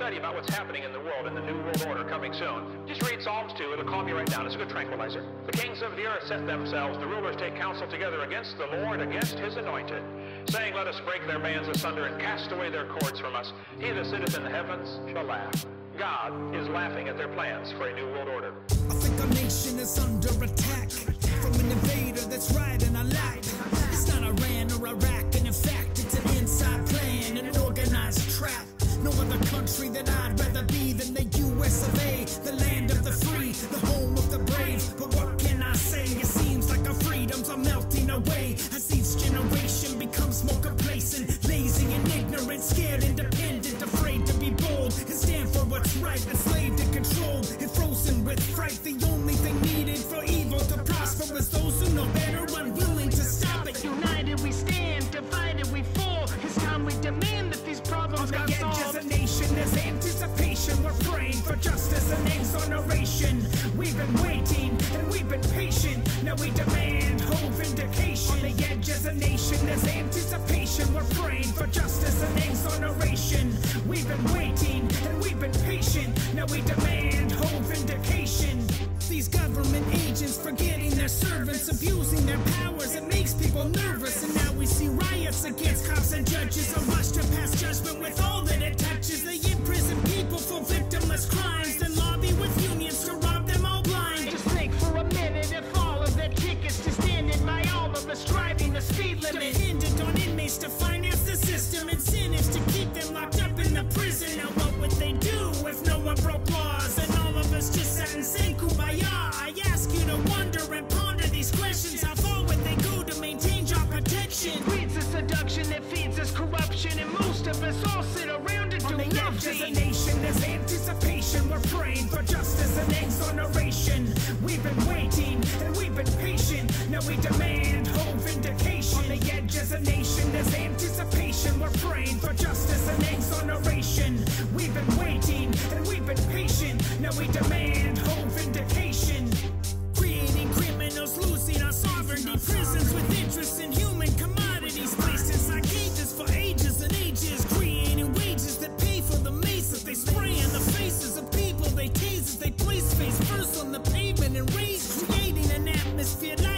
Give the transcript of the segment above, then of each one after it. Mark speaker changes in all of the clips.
Speaker 1: study about what's happening in the world and the New World Order coming soon, just read Psalms 2. It'll calm you right down. It's a good tranquilizer. The kings of the earth set themselves, the rulers take counsel together against the Lord, against his anointed, saying, Let us break their bands asunder and cast away their cords from us. He that sitteth in the heavens shall laugh. God is laughing at their plans for a new world order.
Speaker 2: I think our nation is under attack from an invader that's riding our light. It's not Iran or Iraq, and in fact, No other country that I'd rather be than the US of A, the land of the free, the home of the brave. But what can I say? It seems like our freedoms are melting away as each generation becomes more complacent, lazy and ignorant, scared, independent, afraid to be bold and stand for what's right, enslaved and controlled and frozen with fright. The only thing needed for On the edge as a nation, there's anticipation. We're praying for justice and exoneration. We've been waiting and we've been patient. Now we demand whole vindication. On the edge as a nation, there's anticipation. We're praying for justice and exoneration. We've been waiting and we've been patient. Now we demand whole vindication. These government agents forgetting their servants, abusing their powers. It makes people nervous. And now we see riots against cops and judges. A rush to pass judgment with all that it touches. They imprison people for victimless crimes. Then lobby with unions to rob them all blind.
Speaker 3: Just think for a minute if all of their tickets to standing by all of us driving the speed limit.
Speaker 2: Dependent on inmates to finance the system. Incentives to keep them locked up in the prison. Now what would they do if no one broke laws?
Speaker 3: Seduction that feeds us corruption, and most of us all sit around and do
Speaker 2: On the edge as a nation, there's anticipation. We're praying for justice and exoneration. We've been waiting and we've been patient. Now we demand whole vindication. On the edge as a nation, there's anticipation. We're praying for justice and exoneration. We've been waiting and we've been patient. Now we demand whole vindication. Creating criminals, losing our sovereignty. Prisons with interest atmosphere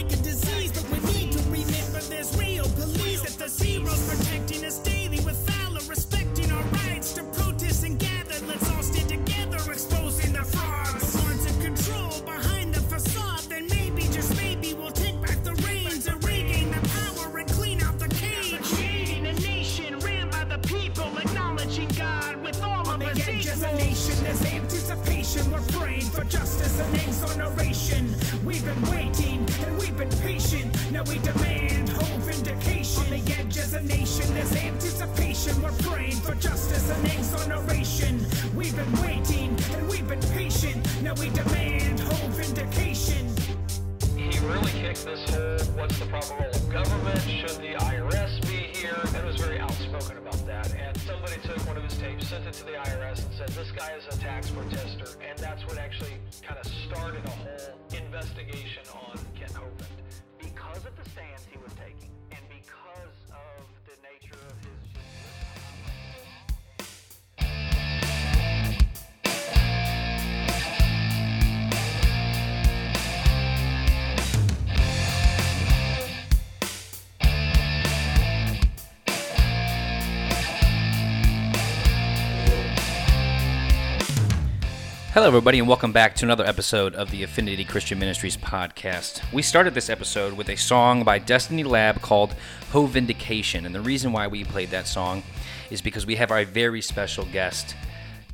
Speaker 4: Hello, everybody, and welcome back to another episode of the Affinity Christian Ministries podcast. We started this episode with a song by Destiny Lab called Hovindication, and the reason why we played that song is because we have our very special guest,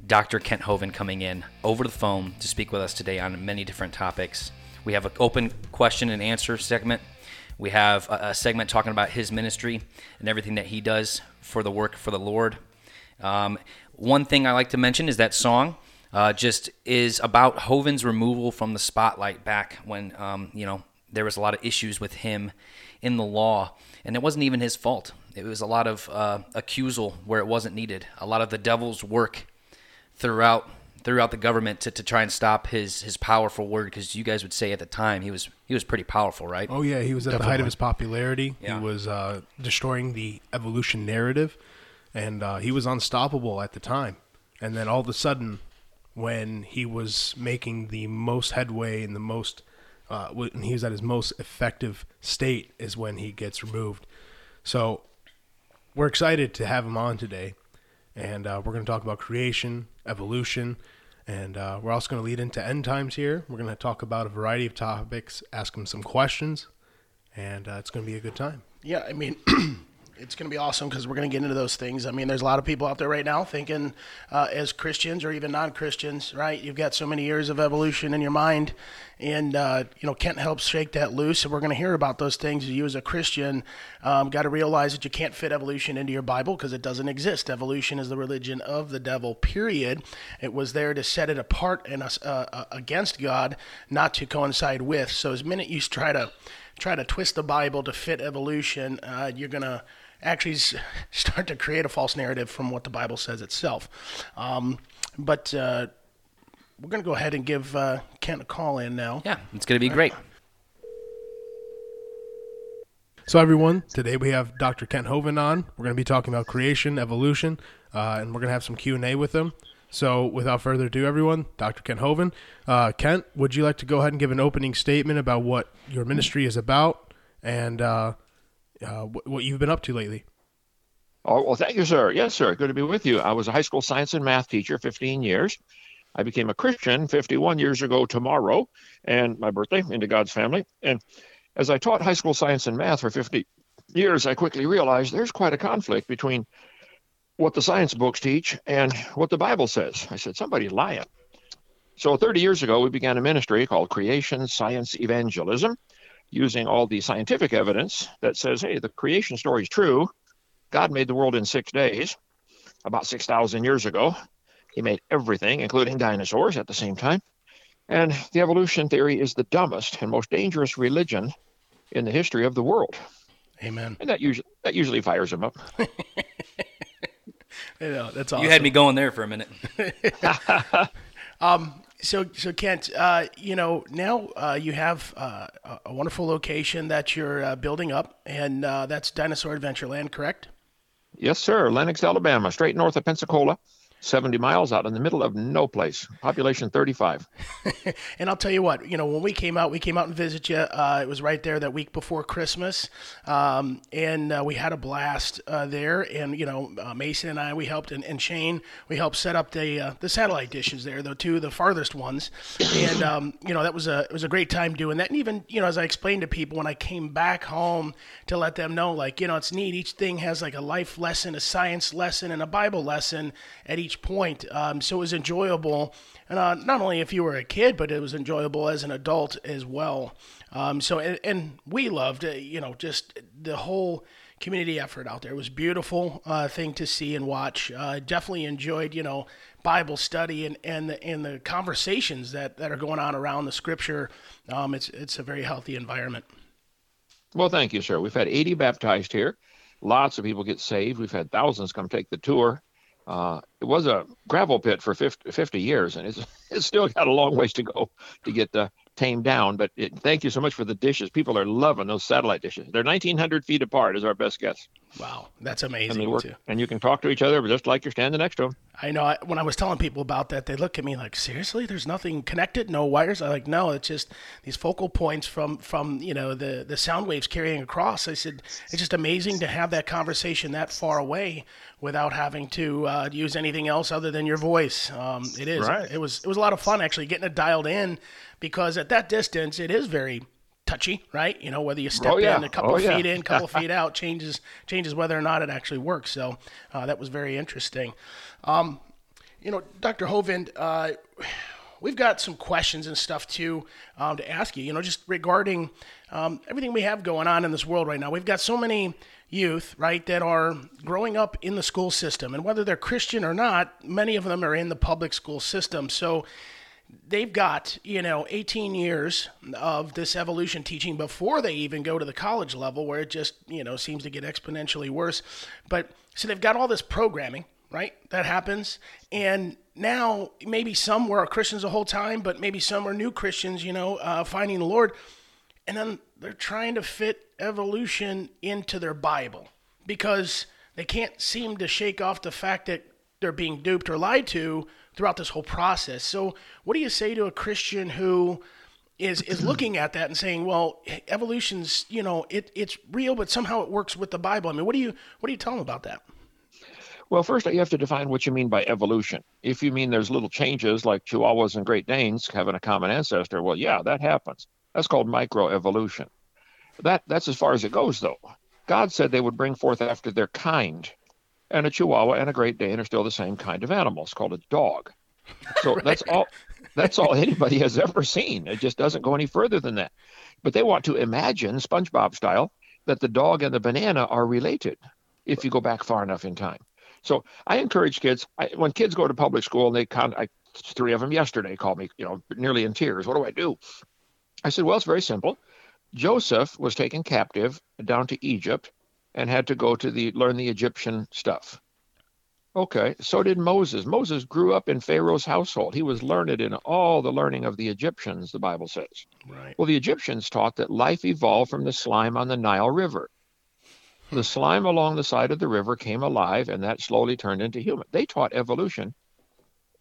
Speaker 4: Dr. Kent Hovind, coming in over the phone to speak with us today on many different topics. We have an open question and answer segment. We have a, a segment talking about his ministry and everything that he does for the work for the Lord. Um, one thing I like to mention is that song uh, just is about Hovind's removal from the spotlight back when um, you know there was a lot of issues with him in the law, and it wasn't even his fault. It was a lot of uh, accusal where it wasn't needed. A lot of the devil's work throughout throughout the government to, to try and stop his his powerful word because you guys would say at the time he was he was pretty powerful, right?
Speaker 5: Oh yeah, he was at the height of his popularity.
Speaker 4: Yeah.
Speaker 5: He was uh, destroying the evolution narrative, and uh, he was unstoppable at the time. and then all of a sudden, when he was making the most headway and the most, uh, when he was at his most effective state, is when he gets removed. So we're excited to have him on today, and uh, we're going to talk about creation, evolution, and uh, we're also going to lead into end times here. We're going to talk about a variety of topics, ask him some questions, and uh, it's going to be a good time.
Speaker 6: Yeah, I mean, it's going to be awesome because we're going to get into those things. I mean, there's a lot of people out there right now thinking, uh, as Christians or even non-Christians, right? You've got so many years of evolution in your mind, and uh, you know Kent helps shake that loose. And we're going to hear about those things. You, as a Christian, um, got to realize that you can't fit evolution into your Bible because it doesn't exist. Evolution is the religion of the devil. Period. It was there to set it apart and uh, uh, against God, not to coincide with. So, as minute you try to try to twist the Bible to fit evolution, uh, you're going to actually start to create a false narrative from what the Bible says itself. Um, but uh, we're going to go ahead and give uh, Kent a call in now.
Speaker 4: Yeah, it's going to be great.
Speaker 5: So, everyone, today we have Dr. Kent Hovind on. We're going to be talking about creation, evolution, uh, and we're going to have some Q and A with him. So, without further ado, everyone, Dr. Kent Hovind. Uh, Kent, would you like to go ahead and give an opening statement about what your ministry is about and uh, uh, what you've been up to lately?
Speaker 7: Oh, well, thank you, sir. Yes, sir. Good to be with you. I was a high school science and math teacher 15 years. I became a Christian 51 years ago tomorrow, and my birthday into God's family. And as I taught high school science and math for 50 years, I quickly realized there's quite a conflict between what the science books teach and what the Bible says. I said, somebody's lying. So 30 years ago, we began a ministry called Creation Science Evangelism, using all the scientific evidence that says, hey, the creation story is true. God made the world in six days, about 6,000 years ago. He made everything, including dinosaurs, at the same time. And the evolution theory is the dumbest and most dangerous religion in the history of the world.
Speaker 6: Amen.
Speaker 7: And that usually that usually fires him up.
Speaker 6: You know, that's awesome.
Speaker 4: You had me going there for a minute.
Speaker 6: Um, So, so Kent, uh, you know, now uh, you have uh, a- wonderful location that you're uh, building up, and uh, that's Dinosaur Adventureland, correct?
Speaker 7: yes, sir. Lenox, Alabama, straight north of Pensacola, 70 miles out in the middle of no place. Population 35.
Speaker 6: And I'll tell you what, you know, when we came out, we came out and visited you. Uh, it was right there that week before Christmas, um, and uh, we had a blast uh, there. And you know, uh, Mason and I, we helped, and, and Shane, we helped set up the uh, the satellite dishes there, the two of the farthest ones. And um, you know, that was a it was a great time doing that. And even you know, as I explained to people when I came back home to let them know, like you know, it's neat. Each thing has like a life lesson, a science lesson, and a Bible lesson at each point. Um, so it was enjoyable, and uh, not only if you were a kid, but it was enjoyable as an adult as well. Um, so and, and we loved, uh, you know, just the whole community effort out there. It was beautiful uh, thing to see and watch. Uh, definitely enjoyed, you know, Bible study and and the, and the conversations that, that are going on around the Scripture. Um, it's it's a very healthy environment.
Speaker 7: Well, thank you, sir. We've had 80 baptized here. Lots of people get saved. We've had thousands come take the tour. Uh, it was a gravel pit for 50, 50 years, and it's, it's still got a long ways to go to get uh, tamed down. But it, thank you so much for the dishes. People are loving those satellite dishes. They're 1,900 feet apart, is our best guess.
Speaker 6: Wow, that's
Speaker 7: And
Speaker 6: amazing
Speaker 7: they work,
Speaker 6: too.
Speaker 7: and you can talk to each other just like you're standing next to them.
Speaker 6: I know. I, when I was telling people about that, they look at me like, "Seriously? There's nothing connected? No wires?" I'm like, "No, it's just these focal points from from you know the the sound waves carrying across." I said, "It's just amazing to have that conversation that far away without having to uh, use anything else other than your voice." Um, it is.
Speaker 7: Right.
Speaker 6: It was. It was a lot of fun actually getting it dialed in because at that distance, it is very touchy, right? You know, whether you step
Speaker 7: Oh, yeah.
Speaker 6: in a couple
Speaker 7: Oh, yeah.
Speaker 6: feet in, couple feet out, changes changes whether or not it actually works. So uh, that was very interesting. Um, you know, Dr. Hovind, uh, we've got some questions and stuff too um, to ask you. You know, just regarding um, everything we have going on in this world right now. We've got so many youth, right, that are growing up in the school system, and whether they're Christian or not, many of them are in the public school system. So they've got you know 18 years of this evolution teaching before they even go to the college level where it just you know seems to get exponentially worse. But so they've got all this programming right that happens. And now maybe some were christians the whole time but maybe some are new christians you know uh, finding the lord. And then they're trying to fit evolution into their bible because they can't seem to shake off the fact that they're being duped or lied to throughout this whole process. So, what do you say to a Christian who is is looking at that and saying, "Well, evolution's you know it it's real, but somehow it works with the Bible." I mean, what do you what do you tell them about that?
Speaker 7: Well, first you have to define what you mean by evolution. If you mean there's little changes like Chihuahuas and Great Danes having a common ancestor, well, yeah, that happens. That's called microevolution. That that's as far as it goes, though. God said they would bring forth after their kind, and a Chihuahua and a Great Dane are still the same kind of animal. It's called a dog. So right. that's all. That's all anybody has ever seen. It just doesn't go any further than that. But they want to imagine, SpongeBob style, that the dog and the banana are related if you go back far enough in time. So I encourage kids. I, when kids go to public school, and they con, I, three of them yesterday called me, you know, nearly in tears. What do I do? I said, well, it's very simple. Joseph was taken captive down to Egypt and had to go to the learn the Egyptian stuff. Okay, so did Moses. Moses grew up in Pharaoh's household. He was learned in all the learning of the Egyptians, the Bible says.
Speaker 6: Right.
Speaker 7: Well, the Egyptians taught that life evolved from the slime on the Nile River. The slime along the side of the river came alive, and that slowly turned into human. They taught evolution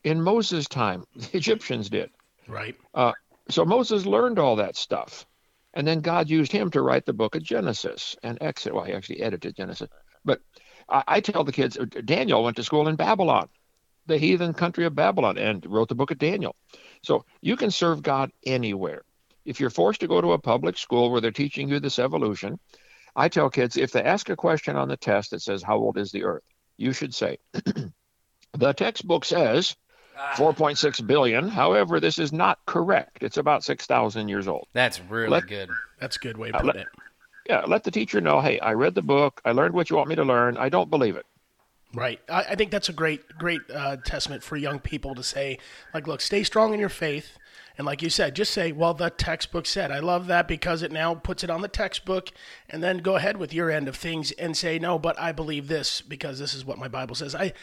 Speaker 7: in Moses' time. The Egyptians did.
Speaker 6: Right.
Speaker 7: Uh, so Moses learned all that stuff. And then God used him to write the book of Genesis and Exodus. Well, he actually edited Genesis. But I, I tell the kids, uh, Daniel went to school in Babylon, the heathen country of Babylon, and wrote the book of Daniel. So you can serve God anywhere. If you're forced to go to a public school where they're teaching you this evolution, I tell kids if they ask a question on the test that says, How old is the earth? you should say, The textbook says 4.6 billion. However, this is not correct. It's about 6,000 years old.
Speaker 4: That's really let, good.
Speaker 6: That's a good way to uh, put
Speaker 7: let,
Speaker 6: it.
Speaker 7: Yeah, let the teacher know, hey, I read the book. I learned what you want me to learn. I don't believe it.
Speaker 6: Right. I, I think that's a great, great uh, testament for young people to say, like, look, stay strong in your faith. And like you said, just say, well, the textbook said. I love that because it now puts it on the textbook. And then go ahead with your end of things and say, no, but I believe this because this is what my Bible says. I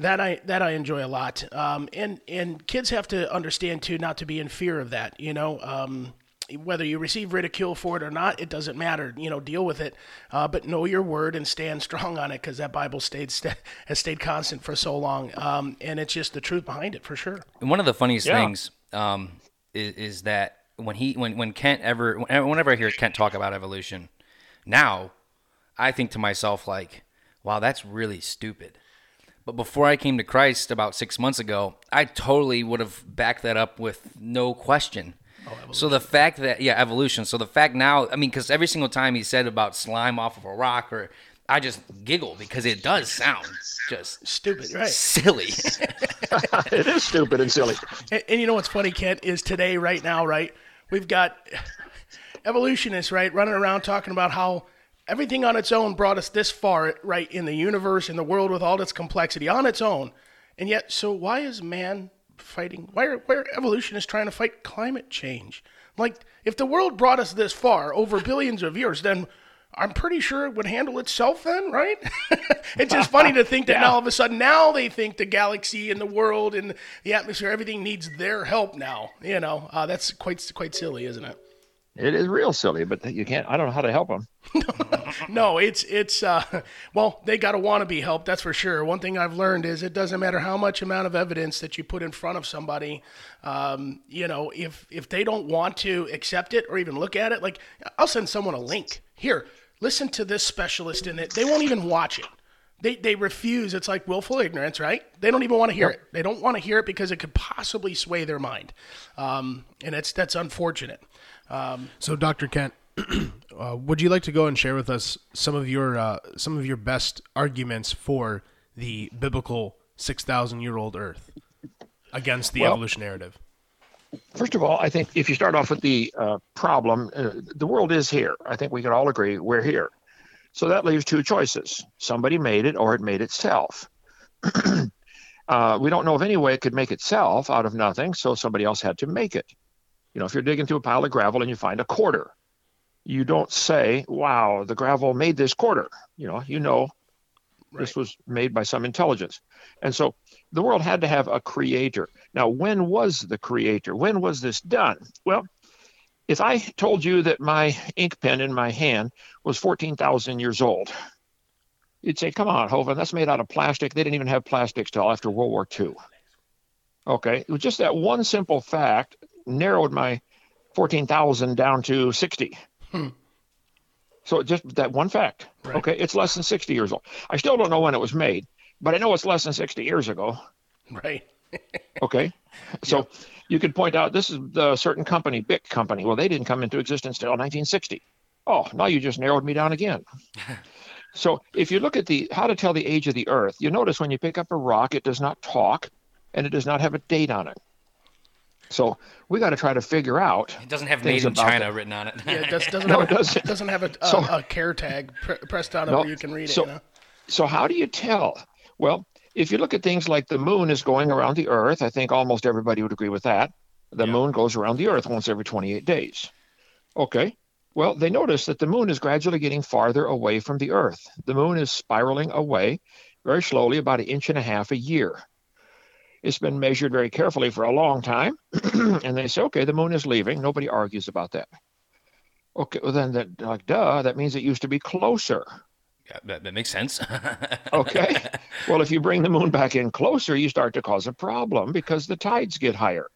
Speaker 6: that I that I enjoy a lot. Um, and and kids have to understand too not to be in fear of that. You know, um, whether you receive ridicule for it or not, it doesn't matter. You know, deal with it, uh, but know your word and stand strong on it because that Bible stayed st- has stayed constant for so long, um, and it's just the truth behind it for sure.
Speaker 4: And one of the funniest yeah. things um, is, is that when he when when Kent ever whenever I hear Kent talk about evolution, now I think to myself like, wow, that's really stupid but before I came to Christ about six months ago, I totally would have backed that up with no question. Oh, so the fact that yeah, evolution. So the fact now, I mean, because every single time he said about slime off of a rock, or I just giggle because it does sound just
Speaker 6: stupid, right?
Speaker 4: Silly.
Speaker 7: it is stupid and silly.
Speaker 6: And, and you know what's funny, Kent, is today, right now, right? We've got evolutionists, right, running around talking about how everything on its own brought us this far, right, in the universe, in the world with all its complexity on its own. And yet, so why is man fighting? Why are, why are evolutionists trying to fight climate change? Like, if the world brought us this far over billions of years, then I'm pretty sure it would handle itself then, right? it's just funny to think that yeah. now all of a sudden now they think the galaxy and the world and the atmosphere, everything needs their help now. You know, uh, that's quite quite silly, isn't it?
Speaker 7: It is real silly, but you can't. I don't know how to help them.
Speaker 6: no, it's it's uh, well, they got to want to be helped. That's for sure. One thing I've learned is it doesn't matter how much amount of evidence that you put in front of somebody. Um, you know, if if they don't want to accept it or even look at it, like I'll send someone a link. Here, listen to this specialist in it. They won't even watch it. They, they refuse. It's like willful ignorance, right? They don't even want to hear it. They don't want to hear it because it could possibly sway their mind, um, and it's that's unfortunate.
Speaker 5: Um, so, Dr. Kent, uh, would you like to go and share with us some of your uh, some of your best arguments for the biblical six thousand year old Earth against the well, evolution narrative?
Speaker 7: First of all, I think if you start off with the uh, problem, uh, the world is here. I think we can all agree we're here. So that leaves two choices: somebody made it, or it made itself. Uh, we don't know of any way it could make itself out of nothing, so somebody else had to make it. You know, if you're digging through a pile of gravel and you find a quarter, you don't say, wow, the gravel made this quarter. You know, you know right. this was made by some intelligence. And so the world had to have a creator. Now, when was the creator? When was this done? Well, if I told you that my ink pen in my hand was 14,000 years old, You'd say, come on, Hovind, that's made out of plastic. They didn't even have plastics till after World War II. Okay, it was just that one simple fact narrowed my 14,000 down to 60. Hmm. So just that one fact. Okay, it's less than 60 years old. I still don't know when it was made, but I know it's less than 60 years ago.
Speaker 6: Right.
Speaker 7: Okay, so you could point out this is the certain company, Bic Company. Well, they didn't come into existence till 1960. Oh, now you just narrowed me down again. so if you look at the how to tell the age of the Earth, you notice when you pick up a rock, it does not talk, and it does not have a date on it. So we got to try to figure out.
Speaker 4: It doesn't have
Speaker 7: things
Speaker 4: made in China
Speaker 7: that.
Speaker 4: written on it.
Speaker 6: Yeah, it does, doesn't,
Speaker 7: No,
Speaker 6: have
Speaker 7: it
Speaker 6: a,
Speaker 7: doesn't.
Speaker 6: doesn't have a, a,
Speaker 7: So-
Speaker 6: a care tag pre- pressed on it
Speaker 7: No,
Speaker 6: where you can read it.
Speaker 7: so-
Speaker 6: you know?
Speaker 7: So how do you tell? Well, if you look at things like the moon is going around the Earth, I think almost everybody would agree with that. The moon goes around the Earth once every 28 days. Okay. Well, they notice that the moon is gradually getting farther away from the Earth. The moon is spiraling away very slowly, about an inch and a half a year. It's been measured very carefully for a long time, and they say, okay, the moon is leaving. Nobody argues about that. Okay, well then, that like, duh, that means it used to be closer.
Speaker 4: Yeah, that, that makes sense.
Speaker 7: Okay. well, if you bring the moon back in closer, you start to cause a problem because the tides get higher.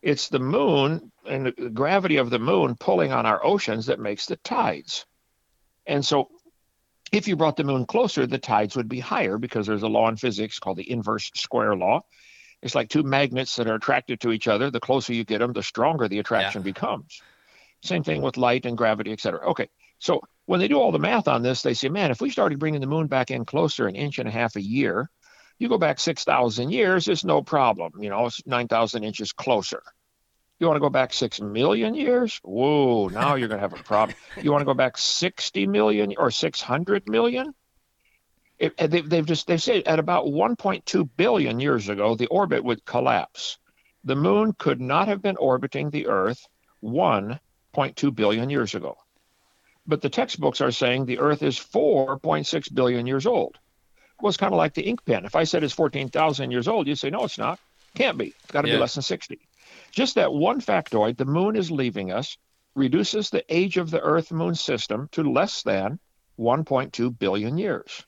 Speaker 7: It's the moon and the gravity of the moon pulling on our oceans that makes the tides. And so, if you brought the moon closer, the tides would be higher because there's a law in physics called the inverse square law. It's like two magnets that are attracted to each other. The closer you get them, the stronger the attraction becomes. Same thing with light and gravity, et cetera. Okay. So when they do all the math on this, they say, man, if we started bringing the moon back in closer an inch and a half a year, you go back 6,000 years, it's no problem. You know, it's 9,000 inches closer. You want to go back 6 million years? Whoa, now you're going to have a problem. You want to go back 60 million or 600 million? It, they've, they've just, they say at about 1.2 billion years ago, the orbit would collapse. The moon could not have been orbiting the Earth 1.2 billion years ago but the textbooks are saying the Earth is 4.6 billion years old. Well, it's kind of like the ink pen. If I said it's 14,000 years old, you'd say, no, it's not. Can't be. It's got to
Speaker 4: Yeah.
Speaker 7: be less than 60. Just that one factoid, the moon is leaving us, reduces the age of the Earth moon system to less than 1.2 billion years.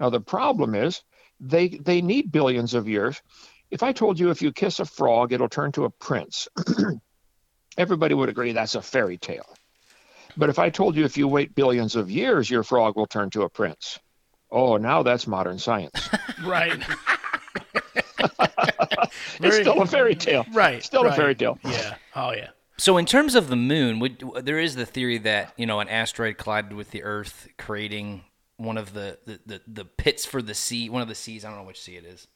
Speaker 7: Now, the problem is they, they need billions of years. If I told you if you kiss a frog, it'll turn to a prince, everybody would agree that's a fairy tale. But if I told you if you wait billions of years, your frog will turn to a prince. Oh, now that's modern science.
Speaker 6: Right.
Speaker 7: it's
Speaker 6: Very-
Speaker 7: still a fairy tale.
Speaker 6: Right.
Speaker 7: Still
Speaker 6: right.
Speaker 7: a fairy tale.
Speaker 6: Yeah. Oh, yeah.
Speaker 4: So, in terms of the moon, would, there is the theory that you know an asteroid collided with the Earth, creating one of the, the, the, the pits for the sea, one of the seas. I don't know which sea it is.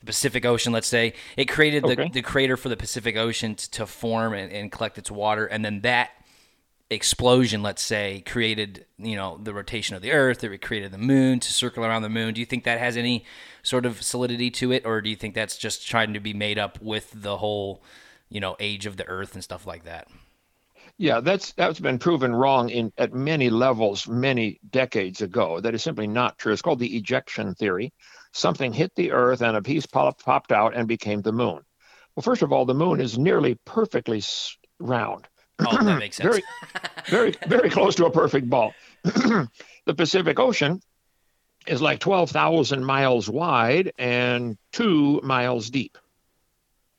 Speaker 4: The Pacific Ocean, let's say it created the,
Speaker 7: Okay.
Speaker 4: the crater for the Pacific Ocean t- to form and, and collect its water, and then that explosion, let's say, created you know the rotation of the Earth. It created the moon to circle around the moon. Do you think that has any sort of solidity to it, or do you think that's just trying to be made up with the whole you know age of the Earth and stuff like that?
Speaker 7: Yeah, that's that's been proven wrong in at many levels many decades ago. That is simply not true. It's called the ejection theory. Something hit the Earth and a piece pop, popped out and became the moon. Well, first of all, the moon is nearly perfectly round.
Speaker 4: Oh, that makes sense.
Speaker 7: very, very, very close to a perfect ball. the Pacific Ocean is like 12,000 miles wide and two miles deep.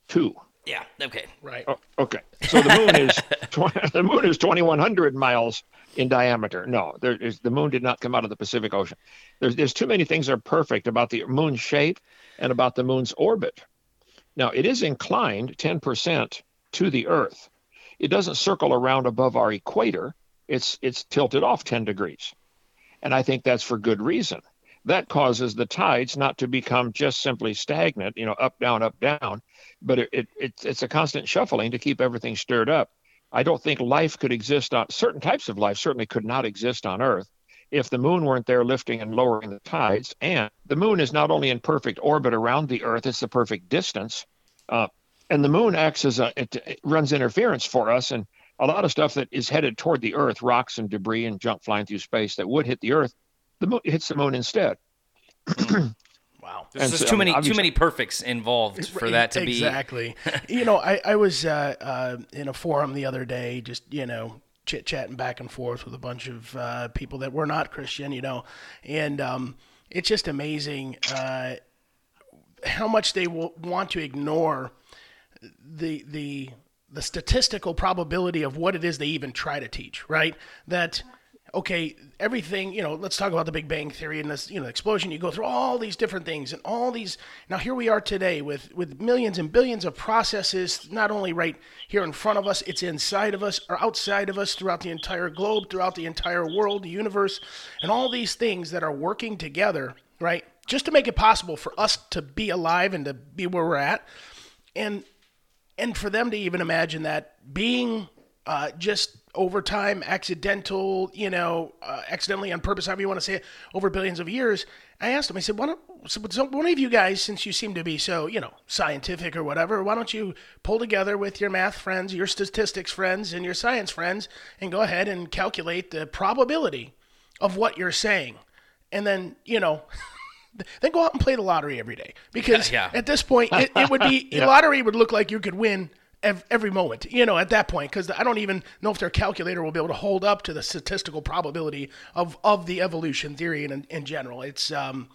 Speaker 7: Two.
Speaker 4: Yeah. Okay.
Speaker 6: Right.
Speaker 7: Oh, okay. So the moon is tw- the moon is 2,100 miles in diameter. No, there is the moon did not come out of the Pacific Ocean. There's there's too many things that are perfect about the moon's shape and about the moon's orbit. Now it is inclined 10% to the Earth. It doesn't circle around above our equator. It's it's tilted off 10 degrees, and I think that's for good reason. That causes the tides not to become just simply stagnant, you know, up down up down, but it, it, it's it's a constant shuffling to keep everything stirred up. I don't think life could exist on certain types of life certainly could not exist on Earth if the moon weren't there lifting and lowering the tides. And the moon is not only in perfect orbit around the Earth; it's the perfect distance. Uh, and the moon acts as a it, it runs interference for us, and a lot of stuff that is headed toward the Earth, rocks and debris and junk flying through space that would hit the Earth, the moon hits the moon instead.
Speaker 6: Wow.
Speaker 4: There's
Speaker 7: And
Speaker 4: just
Speaker 7: so,
Speaker 4: too
Speaker 7: I mean,
Speaker 4: many too many perfects involved for that to be
Speaker 6: exactly. you know, I I was uh, uh, in a forum the other day, just you know chit chatting back and forth with a bunch of uh, people that were not Christian, you know, and um, it's just amazing uh, how much they will want to ignore the the the statistical probability of what it is they even try to teach, right? That okay, everything, you know, let's talk about the Big Bang theory and this, you know, explosion. You go through all these different things and all these. Now here we are today with with millions and billions of processes, not only right here in front of us, it's inside of us or outside of us, throughout the entire globe, throughout the entire world, the universe, and all these things that are working together, right, just to make it possible for us to be alive and to be where we're at, and and for them to even imagine that being uh, just over time, accidental, you know, uh, accidentally on purpose, however you want to say it, over billions of years. I asked him, I said, why don't so, one of you guys, since you seem to be so, you know, scientific or whatever, why don't you pull together with your math friends, your statistics friends, and your science friends and go ahead and calculate the probability of what you're saying? And then, you know, then go out and play the lottery every day because
Speaker 4: Yeah.
Speaker 6: at this point it, it would be lottery would look like you could win every moment you know at that point because i don't even know if their calculator will be able to hold up to the statistical probability of, of the evolution theory in, in general it's um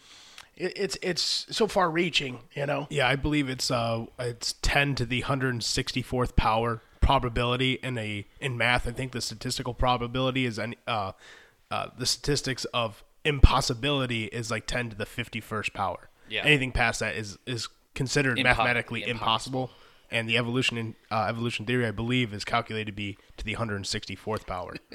Speaker 6: it, it's it's so far reaching you know
Speaker 5: Yeah, I believe it's uh it's 10 to the 164th power probability in a in math. I think the statistical probability is an uh uh the statistics of impossibility is like 10 to the 51st power.
Speaker 4: Yeah.
Speaker 5: Anything past that is is considered
Speaker 4: Impo-
Speaker 5: mathematically
Speaker 4: impossible.
Speaker 5: impossible. And the evolution in uh, evolution theory, I believe, is calculated to be to the 164th power.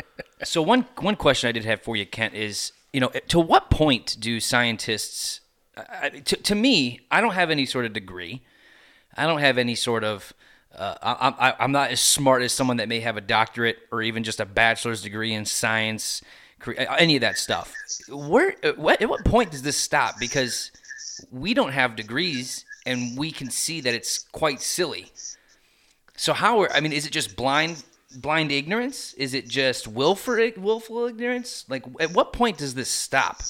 Speaker 4: So one one question I did have for you, Kent, is you know to what point do scientists? I- To, to me, I don't have any sort of degree. I don't have any sort of. Uh, I, I, I'm not as smart as someone that may have a doctorate or even just a bachelor's degree in science, any of that stuff. Where, at what, at what point does this stop? Because we don't have degrees, and we can see that it's quite silly. So how are I mean, is it just blind blind ignorance? Is it just willful willful ignorance? Like at what point does this stop?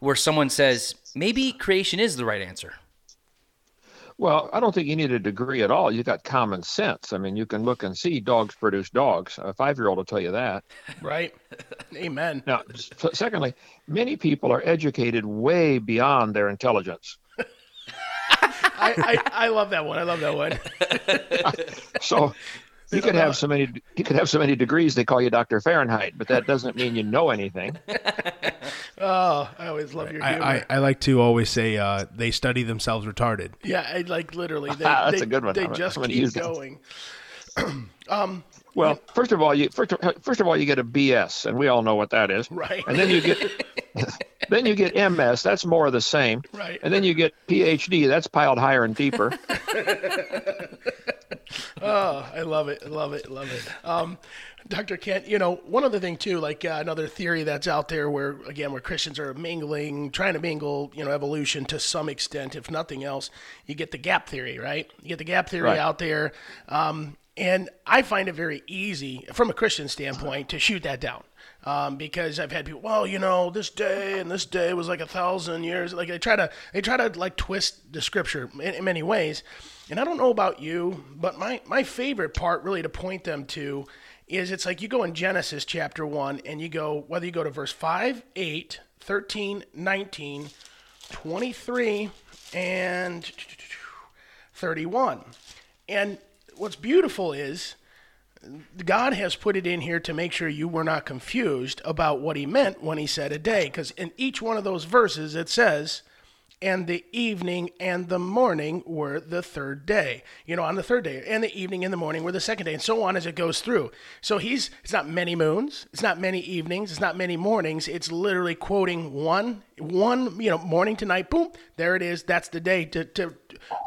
Speaker 4: Where someone says maybe creation is the right answer.
Speaker 7: Well, I don't think you need a degree at all. You got common sense. I mean, you can look and see dogs produce dogs. A five-year-old will tell you that.
Speaker 6: right amen
Speaker 7: Now, secondly, many people are educated way beyond their intelligence.
Speaker 6: I, I i love that one i love that one
Speaker 7: So you could have so many you could have so many degrees they call you Dr. Fahrenheit, but that doesn't mean you know anything.
Speaker 6: oh i always love your humor
Speaker 5: I, I, I like to always say uh, they study themselves retarded.
Speaker 6: yeah I, like literally they,
Speaker 7: That's
Speaker 6: they,
Speaker 7: a good one.
Speaker 6: they
Speaker 7: I'm-
Speaker 6: just
Speaker 7: gonna
Speaker 6: keep
Speaker 7: use that.
Speaker 6: going
Speaker 7: Well, first of all, you first of, first of all you get a BS, and we all know what that is.
Speaker 6: Right.
Speaker 7: And then you get then you get MS. That's more of the same.
Speaker 6: Right.
Speaker 7: And then you get PhD. That's piled higher and deeper.
Speaker 6: Oh, I love it. I love it. Love it. Um, Dr. Kent, you know, one other thing too, like uh, another theory that's out there where, again, where Christians are mingling, trying to mingle, you know, evolution to some extent, if nothing else, you get the gap theory, right? You get the gap theory
Speaker 7: Right.
Speaker 6: out there. Um, and I find it very easy from a Christian standpoint to shoot that down. Um, because I've had people, well, you know, this day and this day was like a thousand years. Like they try to, they try to like twist the scripture in, in many ways. And I don't know about you, but my, my favorite part really to point them to is it's like you go in Genesis chapter 1 and you go, whether you go to verse 5, 8, 13, 19, 23, and 31. And what's beautiful is God has put it in here to make sure you were not confused about what he meant when he said a day. Because in each one of those verses, it says, and the evening and the morning were the third day. You know, on the third day, and the evening and the morning were the second day, and so on as it goes through. So he's, it's not many moons, it's not many evenings, it's not many mornings. It's literally quoting one, one, you know, morning to night, boom, there it is. That's the day to, to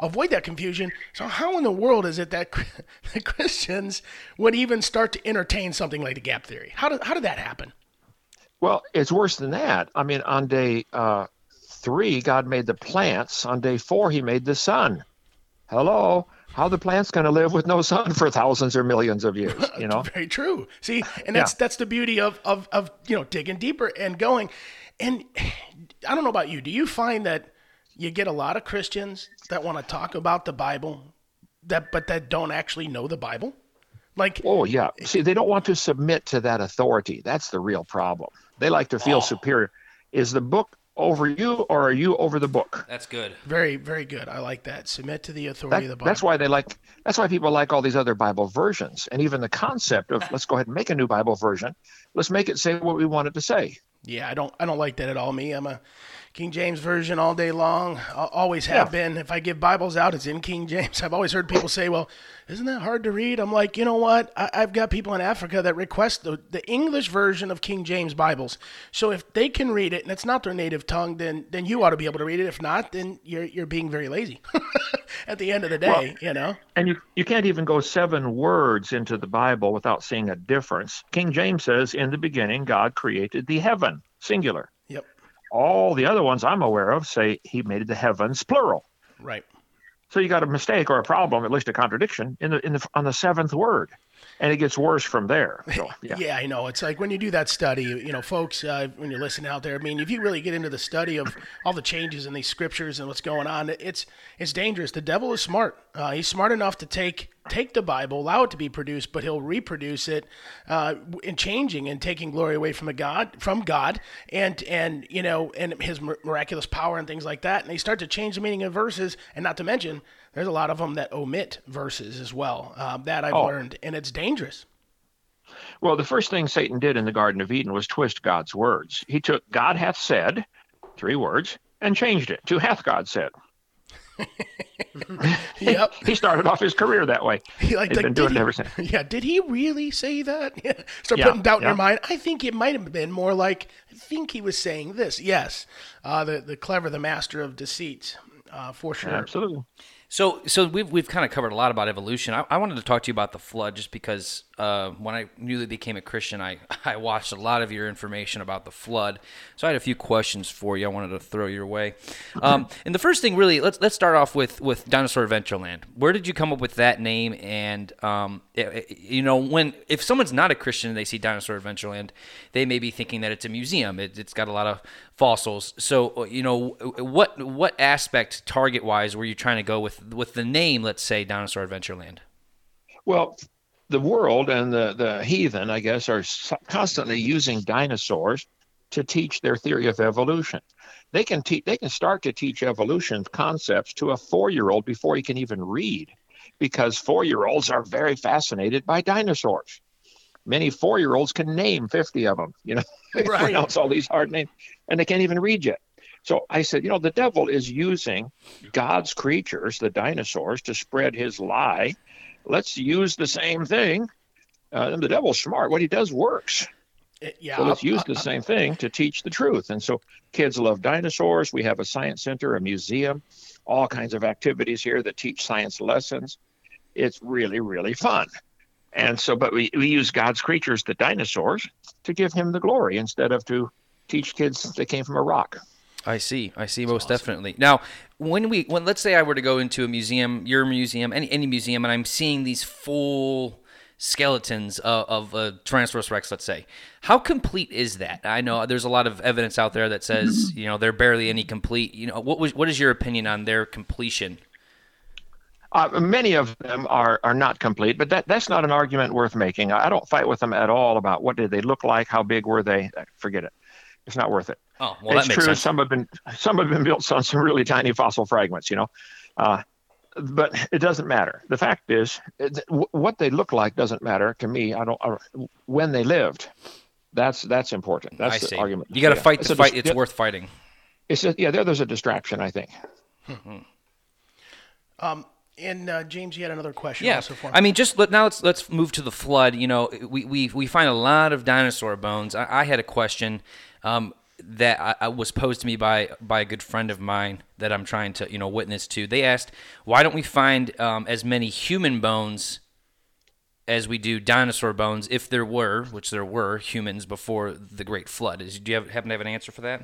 Speaker 6: avoid that confusion. So how in the world is it that the Christians would even start to entertain something like the gap theory? How did, how did that happen?
Speaker 7: Well, it's worse than that. I mean, on day uh, three, God made the plants. On day four, He made the sun. Hello, how the plants going to live with no sun for thousands or millions of years? You know.
Speaker 6: Very true. See, and that's
Speaker 7: Yeah.
Speaker 6: that's the beauty of, of of you know digging deeper and going. And I don't know about you. Do you find that you get a lot of Christians that want to talk about the Bible, that but that don't actually know the Bible? Like,
Speaker 7: Oh yeah. See, they don't want to submit to that authority. That's the real problem. They like to feel oh. superior. Is the book over you, or are you over the book?
Speaker 4: That's good.
Speaker 6: very, very good. I like that. Submit to the
Speaker 7: That-
Speaker 6: authority of the Bible.
Speaker 7: that's why they like. That's why people like all these other Bible versions, and even the concept of let's go ahead and make a new Bible version. Let's make it say what we want it to say.
Speaker 6: Yeah, I don't I don't like that at all. Me, I'm a King James version all day long. I always have
Speaker 7: Yeah.
Speaker 6: been. If I give Bibles out, it's in King James. I've always heard people say, "Well, isn't that hard to read?" I'm like, you know what? I, I've got people in Africa that request the, the English version of King James Bibles. So if they can read it and it's not their native tongue, then then you ought to be able to read it. If not, then you're you're being very lazy. At the end of the day, you know.
Speaker 7: And you, you can't even go seven words into the Bible without seeing a difference. King James says, In the beginning, God created the heaven, singular. All the other ones I'm aware of say he made the heavens, plural.
Speaker 6: Right.
Speaker 7: So you got a mistake or a problem, at least a contradiction, in the in the on the seventh word, and it gets worse from there. So yeah,
Speaker 6: Yeah, I know. It's like when you do that study, you know, folks, uh, when you're listening out there, I mean, if you really get into the study of all the changes in these scriptures and what's going on, it's it's dangerous. The devil is smart. Uh, he's smart enough to take take the Bible, allow it to be produced, but he'll reproduce it uh, in changing and taking glory away from a God, from God, and and you know, and his miraculous power and things like that. And they start to change the meaning of verses, and not to mention, there's a lot of them that omit verses as well. Uh, that I've
Speaker 7: Oh.
Speaker 6: learned, and it's dangerous.
Speaker 7: Well, the first thing Satan did in the Garden of Eden was twist God's words. He took God hath said, three words, and changed it to hath God said.
Speaker 6: Yep.
Speaker 7: He started off his career that way.
Speaker 6: He, like,
Speaker 7: He's
Speaker 6: like,
Speaker 7: been doing
Speaker 6: he-
Speaker 7: it ever since.
Speaker 6: Yeah, did he really say that? Yeah. Start
Speaker 7: Yeah,
Speaker 6: putting doubt in your mind. I think it might have been more like, I think he was saying this. Yes, uh, the the clever, the master of deceit, uh, for sure.
Speaker 7: Absolutely.
Speaker 4: So, so we've we've kind of covered a lot about evolution. I, I wanted to talk to you about the flood, just because uh, when I newly became a Christian, I I watched a lot of your information about the flood. So I had a few questions for you. I wanted to throw your way. Um, and the first thing, really, let's let's start off with with Dinosaur Adventureland. Where did you come up with that name? And um, it- it- you know, when if someone's not a Christian and they see Dinosaur Adventureland, they may be thinking that it's a museum. It, it's got a lot of fossils. So, uh, you know, what what aspect target wise were you trying to go with with the name? Let's say Dinosaur Adventureland.
Speaker 7: Well, the world and the, the heathen, I guess, are constantly using dinosaurs to teach their theory of evolution. They can teach. They can start to teach evolution concepts to a four-year-old before he can even read, because four-year-olds are very fascinated by dinosaurs. Many four-year-olds can name fifty of them. You know, they
Speaker 6: Right.
Speaker 7: pronounce all these hard names, and they can't even read yet. So I said, you know, the devil is using God's creatures, the dinosaurs, to spread his lie. Let's use the same thing. Uh, the devil's smart. What he does works.
Speaker 6: It- yeah,
Speaker 7: So let's use the same thing to teach the truth. And so kids love dinosaurs. We have a science center, a museum, all kinds of activities here that teach science lessons. It's really, really fun. And so, but we, we use God's creatures, the dinosaurs, to give him the glory instead of to teach kids they came from a rock.
Speaker 4: I see. I see. most definitely. Now, when we when let's say I were to go into a museum, your museum, any any museum, and I'm seeing these full skeletons of, of a Tyrannosaurus Rex, let's say, how complete is that? I know there's a lot of evidence out there that says you know they're barely any complete. You know, what was what is your opinion on their completion?
Speaker 7: Uh, many of them are, are not complete, but that, that's not an argument worth making. I don't fight with them at all about what did they look like, how big were they. Forget it. It's not worth it.
Speaker 4: Oh, well,
Speaker 7: it's
Speaker 4: that makes
Speaker 7: true.
Speaker 4: sense.
Speaker 7: Some have been some have been built on some really tiny fossil fragments, you know, uh, but it doesn't matter. The fact is, it, w- what they look like doesn't matter to me. I don't. Uh, when they lived, that's that's important. That's
Speaker 4: I
Speaker 7: the
Speaker 4: see.
Speaker 7: argument.
Speaker 4: You got to
Speaker 7: Yeah.
Speaker 4: fight
Speaker 7: It's
Speaker 4: the fight.
Speaker 7: dis-
Speaker 4: It's
Speaker 7: yeah,
Speaker 4: worth fighting.
Speaker 7: It's a, yeah. There, there's a distraction. I think.
Speaker 6: Um, And uh, James, you had another question
Speaker 4: Yeah,
Speaker 6: also for me.
Speaker 4: I mean, just let, now let's let's move to the flood. You know, we we, we find a lot of dinosaur bones. I, I had a question um, that I, I was posed to me by by a good friend of mine that I'm trying to you know witness to. They asked, why don't we find um, as many human bones as we do dinosaur bones, if there were, which there were, humans before the Great Flood? Is, do you have, happen to have an answer for that?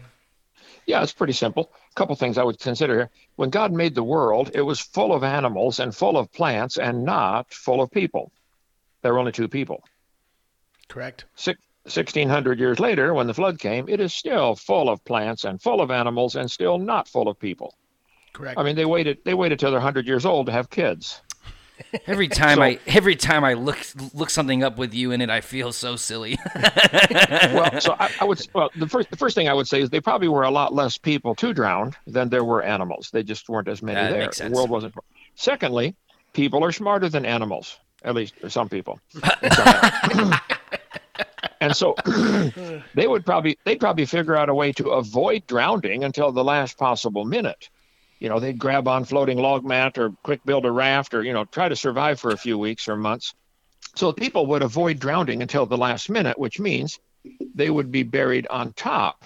Speaker 7: Yeah, it's pretty simple. A couple things I would consider here. When God made the world, it was full of animals and full of plants and not full of people. There were only two people.
Speaker 6: Correct.
Speaker 7: Six, 1600 years later, when the flood came, it is still full of plants and full of animals and still not full of people.
Speaker 6: Correct.
Speaker 7: I mean, they waited they waited till they're 100 years old to have kids.
Speaker 4: Every time
Speaker 7: So-
Speaker 4: I every time I look look something up with you in it, I feel so silly.
Speaker 7: well, so I, I would well the first the first thing I would say is they probably were a lot less people to drown than there were animals. They just weren't as many
Speaker 4: That
Speaker 7: there.
Speaker 4: makes sense.
Speaker 7: The world wasn't. Secondly, people are smarter than animals. At least some people. and so they would probably they'd probably figure out a way to avoid drowning until the last possible minute. You know, they'd grab on floating log mat or quick build a raft or you know try to survive for a few weeks or months. So people would avoid drowning until the last minute, which means they would be buried on top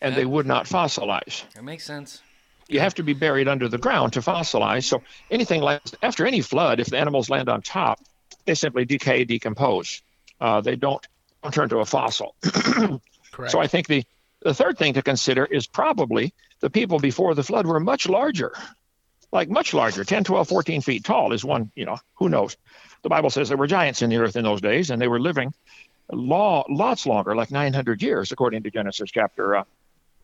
Speaker 7: and they would not fossilize.
Speaker 4: that makes sense.
Speaker 7: You have to be buried under the ground to fossilize. So anything like after any flood, if the animals land on top, they simply decay, decompose. Uh, they don't, don't turn to a fossil.
Speaker 6: Correct.
Speaker 7: So I think the, the third thing to consider is probably the people before the flood were much larger, like much larger, 10, 12, 14 feet tall is one, you know, who knows. The Bible says there were giants in the earth in those days, and they were living law, lots longer, like 900 years, according to Genesis chapter, uh,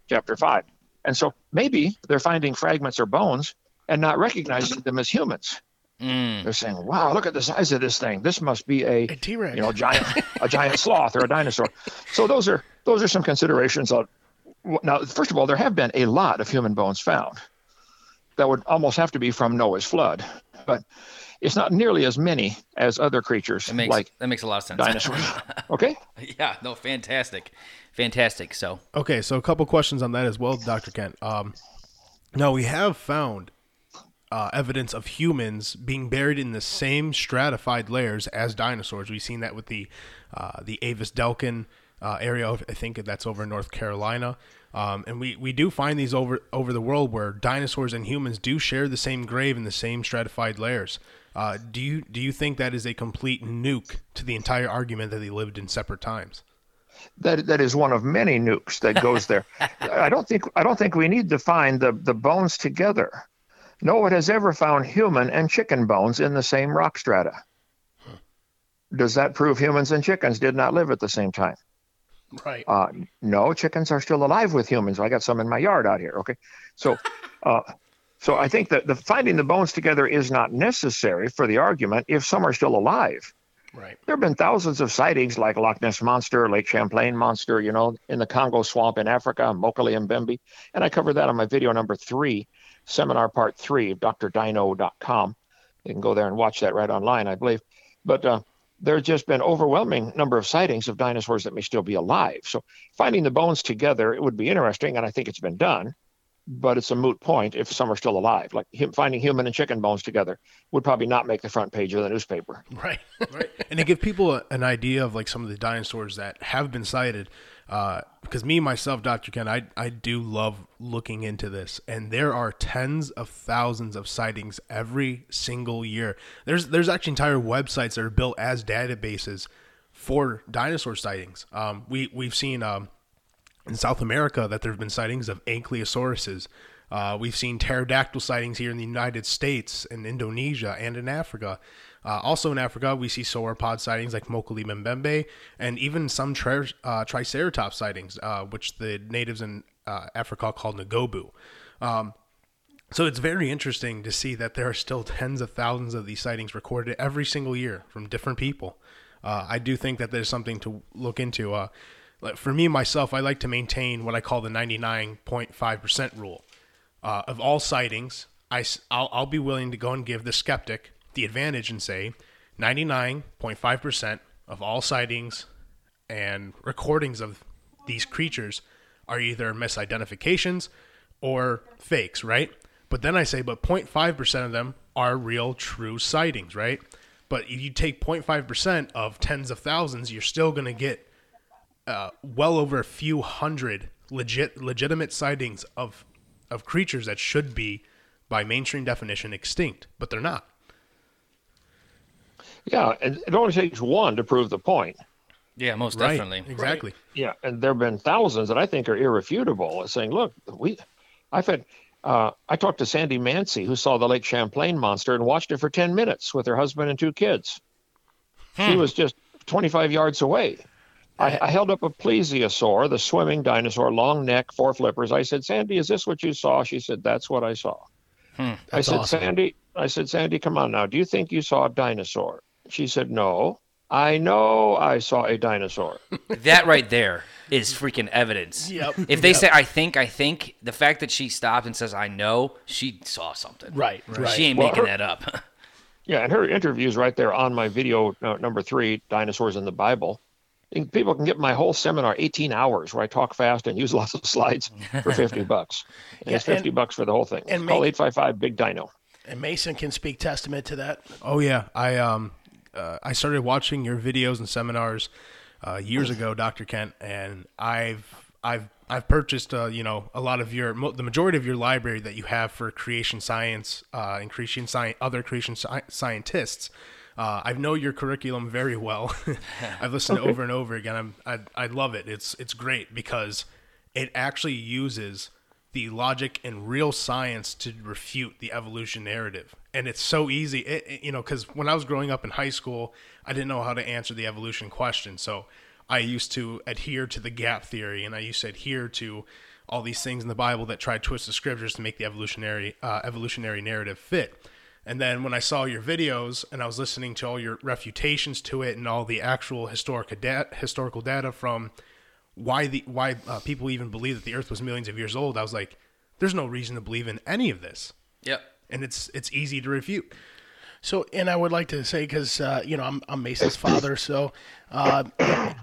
Speaker 7: chapter 5. And so maybe they're finding fragments or bones and not recognizing them as humans.
Speaker 4: Mm.
Speaker 7: They're saying, "Wow, look at the size of this thing. This must be a,
Speaker 6: A T-Rex.
Speaker 7: you know, giant, a giant sloth or a dinosaur." So those are those are some considerations. Of, now, first of all, there have been a lot of human bones found. That would almost have to be from Noah's flood, but it's not nearly as many as other creatures
Speaker 4: That makes
Speaker 7: like
Speaker 4: that makes a lot of sense.
Speaker 7: dinosaurs. Okay.
Speaker 4: yeah, no, fantastic, fantastic. So
Speaker 5: Okay, so a couple questions on that as well, Dr. Kent. Um, now we have found uh, evidence of humans being buried in the same stratified layers as dinosaurs. We've seen that with the uh, the Avis Delkin uh, area. I think that's over in North Carolina. Um, and we, we do find these over over the world where dinosaurs and humans do share the same grave in the same stratified layers. Uh, do you do you think that is a complete nuke to the entire argument that they lived in separate times?
Speaker 7: that that is one of many nukes that goes there. I don't think I don't think we need to find the the bones together. No one has ever found human and chicken bones in the same rock strata. Does that prove humans and chickens did not live at the same time?
Speaker 6: right.
Speaker 7: Uh, no, chickens are still alive with humans. I got some in my yard out here. Okay, so, uh, so I think that the finding the bones together is not necessary for the argument if some are still alive.
Speaker 6: right.
Speaker 7: There have been thousands of sightings like Loch Ness Monster, Lake Champlain Monster, you know, in the Congo swamp in Africa, Mokele and Mbembe. And I covered that on my video number three, seminar part three, drdino.com. You can go there and watch that right online, I believe. But uh, there's just been overwhelming number of sightings of dinosaurs that may still be alive. So finding the bones together, it would be interesting, and I think it's been done. But it's a moot point if some are still alive. Like him, finding human and chicken bones together would probably not make the front page of the newspaper.
Speaker 6: Right.
Speaker 5: right and to give people a, an idea of like some of the dinosaurs that have been sighted uh, because me myself dr ken I, I do love looking into this and there are tens of thousands of sightings every single year there's there's actually entire websites that are built as databases for dinosaur sightings um, we, we've seen um, in South America that there have been sightings of ankylosauruses. Uh, we've seen pterodactyl sightings here in the United States, in Indonesia, and in Africa. Uh, also in Africa, we see sauropod sightings like Mokele Mbembe, and even some tri- uh, triceratops sightings, uh, which the natives in uh, Africa call Ngoubou. Um, so it's very interesting to see that there are still tens of thousands of these sightings recorded every single year from different people. Uh, I do think that there's something to look into. Uh, for me myself, I like to maintain what I call the 99.5% rule. Of all sightings, I, will I'll be willing to go and give the skeptic the advantage and say 99.5% of all sightings and recordings of these creatures are either misidentifications or fakes, right? But then I say, but 0.5% of them are real, true sightings, right? But if you take 0.5% of tens of thousands, you're still going to get uh, well over a few hundred legit, legitimate sightings of of creatures that should be, by mainstream definition, extinct, but they're not.
Speaker 7: Yeah, and it only takes one to prove the point.
Speaker 4: yeah, most
Speaker 5: Right?
Speaker 4: definitely.
Speaker 5: Exactly.
Speaker 7: Yeah, and there have been thousands that I think are irrefutable, saying, "Look, we." I've had. Uh, I talked to Sandy Mansi, who saw the Lake Champlain monster and watched it for ten minutes with her husband and two kids. She was just 25 yards away. I, I held up a plesiosaur, the swimming dinosaur, long neck, four flippers. I said, "Sandy, is this what you saw?" She said, "That's what I saw." I said,
Speaker 5: awesome.
Speaker 7: "Sandy, I said, Sandy, come on now. Do you think you saw a dinosaur? She said, No. I know I saw a dinosaur.
Speaker 4: That right there is freaking evidence.
Speaker 6: Yep.
Speaker 4: If they
Speaker 6: Yep.
Speaker 4: say I think, I think, the fact that she stopped and says I know, she saw something.
Speaker 6: Right, right.
Speaker 4: She ain't
Speaker 7: Well,
Speaker 4: making
Speaker 7: her-
Speaker 4: that up.
Speaker 7: Yeah, and her interview is right there on my video uh, number three, Dinosaurs in the Bible. And people can get my whole seminar, 18 hours, where I talk fast and use lots of slides for 50 bucks. And it's 50
Speaker 6: and-
Speaker 7: bucks for the whole thing.
Speaker 6: and
Speaker 7: It's called
Speaker 6: make-
Speaker 7: 855 Big Dino.
Speaker 6: And Mason can speak testament to that.
Speaker 5: Oh yeah, I um, uh, I started watching your videos and seminars uh, years ago, Doctor Kent, and I've I've I've purchased uh, you know a lot of your mo- the majority of your library that you have for creation science uh, and creation science other creation sci- scientists. Uh, I know your curriculum very well. I've listened to it over and over again. I'm, I I love it. It's it's great because it actually uses the logic and real science to refute the evolution narrative. And it's so easy, it, it- you know, because when I was growing up in high school, I didn't know how to answer the evolution question. So I used to adhere to the gap theory and I used to adhere to all these things in the Bible that try to twist the scriptures to make the evolutionary uh, evolutionary narrative fit. And then when I saw your videos and I was listening to all your refutations to it and all the actual historic da- historical data from why the why uh, people even believe that the Earth was millions of years old, I was like, there's no reason to believe in any of this,
Speaker 4: yep.
Speaker 5: and it's it's easy to refute.
Speaker 6: So, and I would like to say, because uh, you know, I'm, I'm Mason's father, so uh,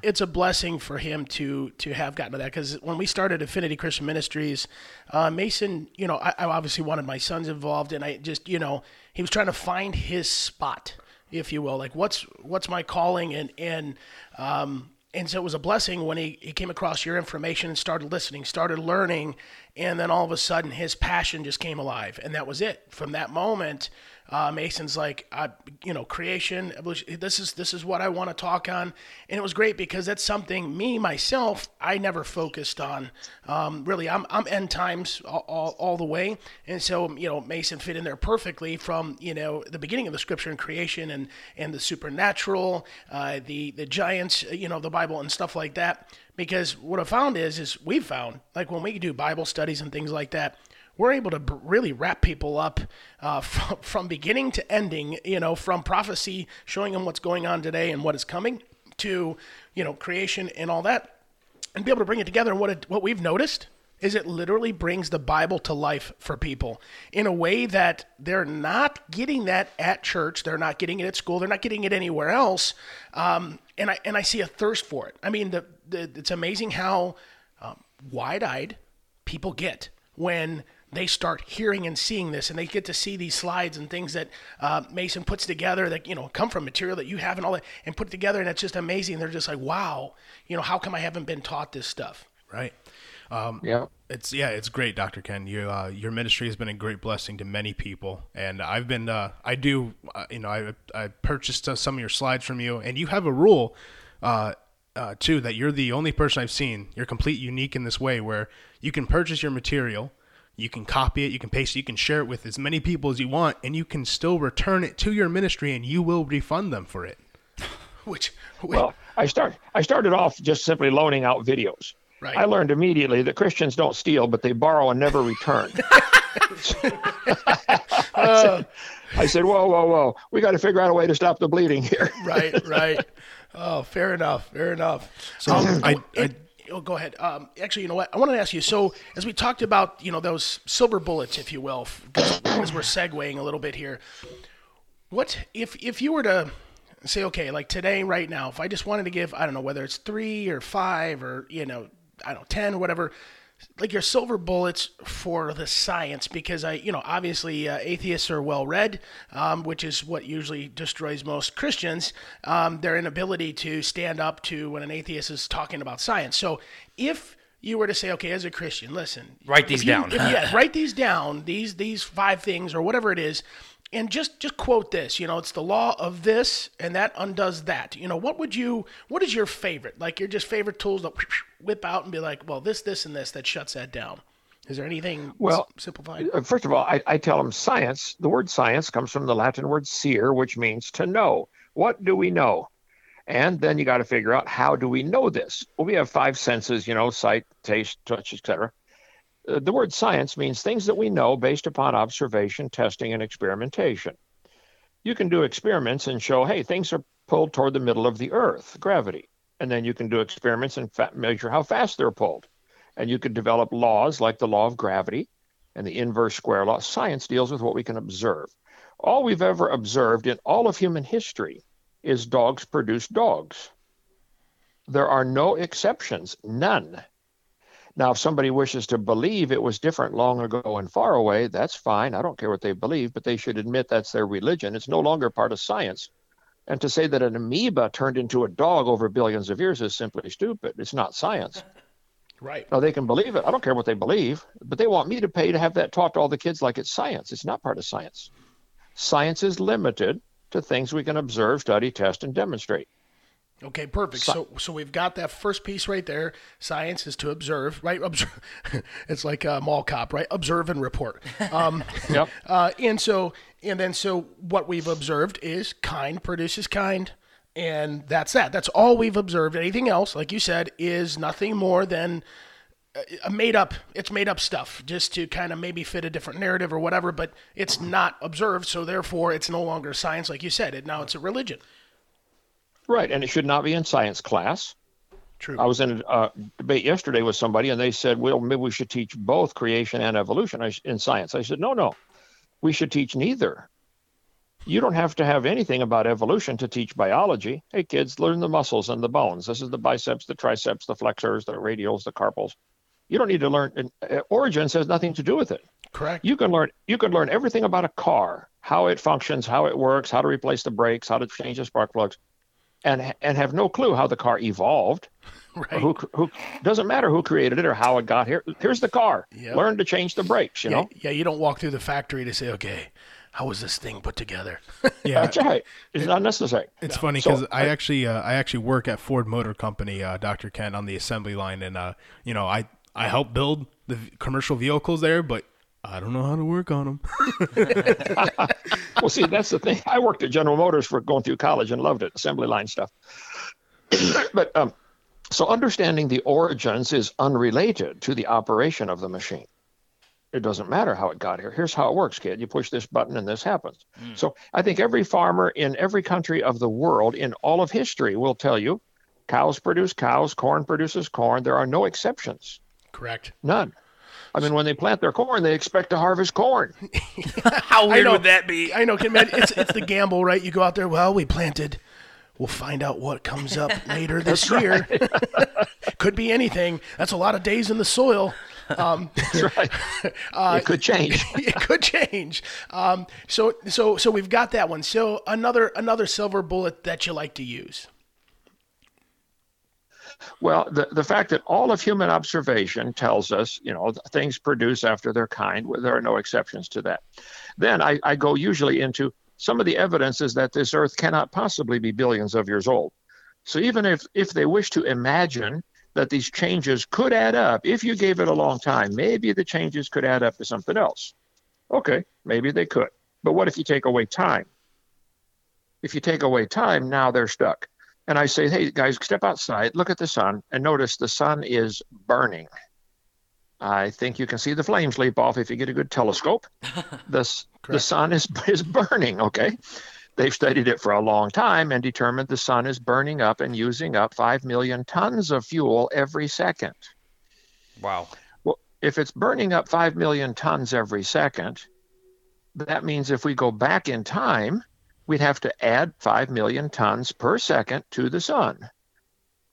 Speaker 6: it's a blessing for him to to have gotten to that. Because when we started Affinity Christian Ministries, uh, Mason, you know, I, I obviously wanted my sons involved, and I just, you know, he was trying to find his spot, if you will, like what's what's my calling, and and um, and so it was a blessing when he, he came across your information and started listening, started learning, and then all of a sudden his passion just came alive, and that was it. From that moment, uh, Mason's like, I, you know, creation, evolution. This is this is what I want to talk on, and it was great because that's something me myself I never focused on. Um, really, I'm I'm end times all, all, all the way, and so you know Mason fit in there perfectly from you know the beginning of the scripture and creation and and the supernatural, uh, the the giants, you know, the Bible and stuff like that. Because what I found is is we've found like when we do Bible studies and things like that we're able to really wrap people up uh, from, from beginning to ending, you know, from prophecy, showing them what's going on today and what is coming, to, you know, creation and all that, and be able to bring it together. And what, it, what we've noticed is it literally brings the Bible to life for people in a way that they're not getting that at church, they're not getting it at school, they're not getting it anywhere else. Um, and I and I see a thirst for it. I mean, the, the it's amazing how um, wide-eyed people get when they start hearing and seeing this and they get to see these slides and things that uh, mason puts together that you know come from material that you have and all that and put together and it's just amazing they're just like wow you know how come i haven't been taught this stuff
Speaker 5: Right. Um,
Speaker 7: Yeah.
Speaker 5: It's yeah, it's great, Doctor Ken. You uh, your ministry has been a great blessing to many people, and I've been uh, I do uh, you know I I purchased uh, some of your slides from you, and you have a rule. Uh, uh, too that you're the only person I've seen. You're complete unique in this way where you can purchase your material, you can copy it, you can paste it, you can share it with as many people as you want, and you can still return it to your ministry, and you will refund them for it.
Speaker 6: which, which
Speaker 7: Well, I start. I started off just simply loaning out videos.
Speaker 6: Right.
Speaker 7: I learned immediately that Christians don't steal, but they borrow and never return. I, said, I said, "Whoa, whoa, whoa! We got to figure out a way to stop the bleeding here."
Speaker 6: right right oh fair enough fair enough
Speaker 5: So
Speaker 6: Um,
Speaker 5: I, I
Speaker 6: oh, go ahead. Um, actually you know what? I want to ask you so as we talked about you know those silver bullets if you will as we're segueing a little bit here what if if you were to say okay like today right now if i just wanted to give i don't know whether it's three or five or you know i don't know ten or whatever like your silver bullets for the science because i you know obviously uh, atheists are well read um, which is what usually destroys most christians um, their inability to stand up to when an atheist is talking about science so if you were to say okay as a christian listen
Speaker 4: Write these
Speaker 6: you-
Speaker 4: down.
Speaker 6: if- yeah, write these down these these five things or whatever it is and just just quote this you know it's the law of this and that undoes that you know what would you what is your favorite like your just favorite tools to whip out and be like well this this and this that shuts that down is there anything
Speaker 7: Well,
Speaker 6: simplified
Speaker 7: Uh, First of all, I, I tell them science. The word science comes from the Latin word "seer," which means to know. What do we know? And then you got to figure out how do we know this? Well, we have five senses, you know, sight, taste, touch, etc. uh, the word science means things that we know based upon observation, testing, and experimentation. You can do experiments and show, hey, things are pulled toward the middle of the Earth, gravity. And then you can do experiments and fa- measure how fast they're pulled. And you can develop laws like the law of gravity and the inverse square law. Science deals with what we can observe. All we've ever observed in all of human history is dogs produce dogs. There are no exceptions, none. Now, if somebody wishes to believe it was different long ago and far away, that's fine. I don't care what they believe, but they should admit that's their religion. It's no longer part of science. And to say that an amoeba turned into a dog over billions of years is simply stupid. It's not science.
Speaker 6: Right.
Speaker 7: Now, they can believe it. I don't care what they believe, but they want me to pay to have that taught to all the kids like it's science. It's not part of science. Science is limited to things we can observe, study, test, and demonstrate.
Speaker 6: Okay, perfect. So so we've got that first piece right there. Science is to observe, right? Observe. it's like a mall cop, right? Observe and report. Um,
Speaker 7: Yep.
Speaker 6: uh, and so and then so what we've observed is kind produces kind, and that's that. That's all we've observed. Anything else, like you said, is nothing more than a made up. It's made up stuff just to kind of maybe fit a different narrative or whatever. But it's not observed, so therefore it's no longer science, like you said. It now it's a religion.
Speaker 7: Right, and it should not be in science class.
Speaker 6: True.
Speaker 7: I was in a debate yesterday with somebody, and they said, "Well, maybe we should teach both creation and evolution in science." I said, "No, no, we should teach neither. You don't have to have anything about evolution to teach biology. Hey, kids, learn the muscles and the bones. This is the biceps, the triceps, the flexors, the radials, the carpals. You don't need to learn. And, uh, origins has nothing to do with it.
Speaker 6: Correct.
Speaker 7: You can learn. You can learn everything about a car, how it functions, how it works, how to replace the brakes, how to change the spark plugs." And and have no clue how the car evolved.
Speaker 6: Right.
Speaker 7: Who who doesn't matter who created it or how it got here. Here's the car.
Speaker 6: Yep.
Speaker 7: Learn to change the brakes. You
Speaker 6: yeah,
Speaker 7: know.
Speaker 6: yeah, you don't walk through the factory to say, okay, how was this thing put together?
Speaker 5: Yeah,
Speaker 7: That's right. It's not necessary.
Speaker 5: It's funny
Speaker 7: So,
Speaker 5: because I actually uh, I actually work at Ford Motor Company, uh, Dr. Ken, on the assembly line, and uh, you know I I help build the commercial vehicles there, but I don't know how to work on them.
Speaker 7: Well, see, that's the thing. I worked at General Motors for going through college and loved it, assembly line stuff. but um, so understanding the origins is unrelated to the operation of the machine. It doesn't matter how it got here. Here's how it works, kid. You push this button and this happens. So I think every farmer in every country of the world in all of history will tell you cows produce cows, corn produces corn. There are no exceptions.
Speaker 6: Correct.
Speaker 7: None. I mean, when they plant their corn, they expect to harvest corn.
Speaker 4: How weird
Speaker 6: know.
Speaker 4: would that be?
Speaker 6: I know, Ken, man. It's, it's the gamble, right? You go out there, well, we planted. We'll find out what comes up later this year. Could be anything. That's a lot of days in the soil. Um,
Speaker 7: That's right. it could change.
Speaker 6: it could change. Um, so, so, so we've got that one. So another another silver bullet that you like to use.
Speaker 7: Well, the, the fact that all of human observation tells us, you know, things produce after their kind, there are no exceptions to that. Then I, I go usually into some of the evidence is that this earth cannot possibly be billions of years old. So even if, if they wish to imagine that these changes could add up, if you gave it a long time, maybe the changes could add up to something else. Okay, maybe they could. But what if you take away time? If you take away time, now they're stuck and I say, hey guys, step outside, look at the sun, and notice the sun is burning. I think you can see the flames leap off if you get a good telescope. the, the sun is, is burning, okay? They've studied it for a long time and determined the sun is burning up and using up 5 million tons of fuel every second.
Speaker 4: Wow.
Speaker 7: Well, if it's burning up 5 million tons every second, that means if we go back in time, we'd have to add 5 million tons per second to the sun.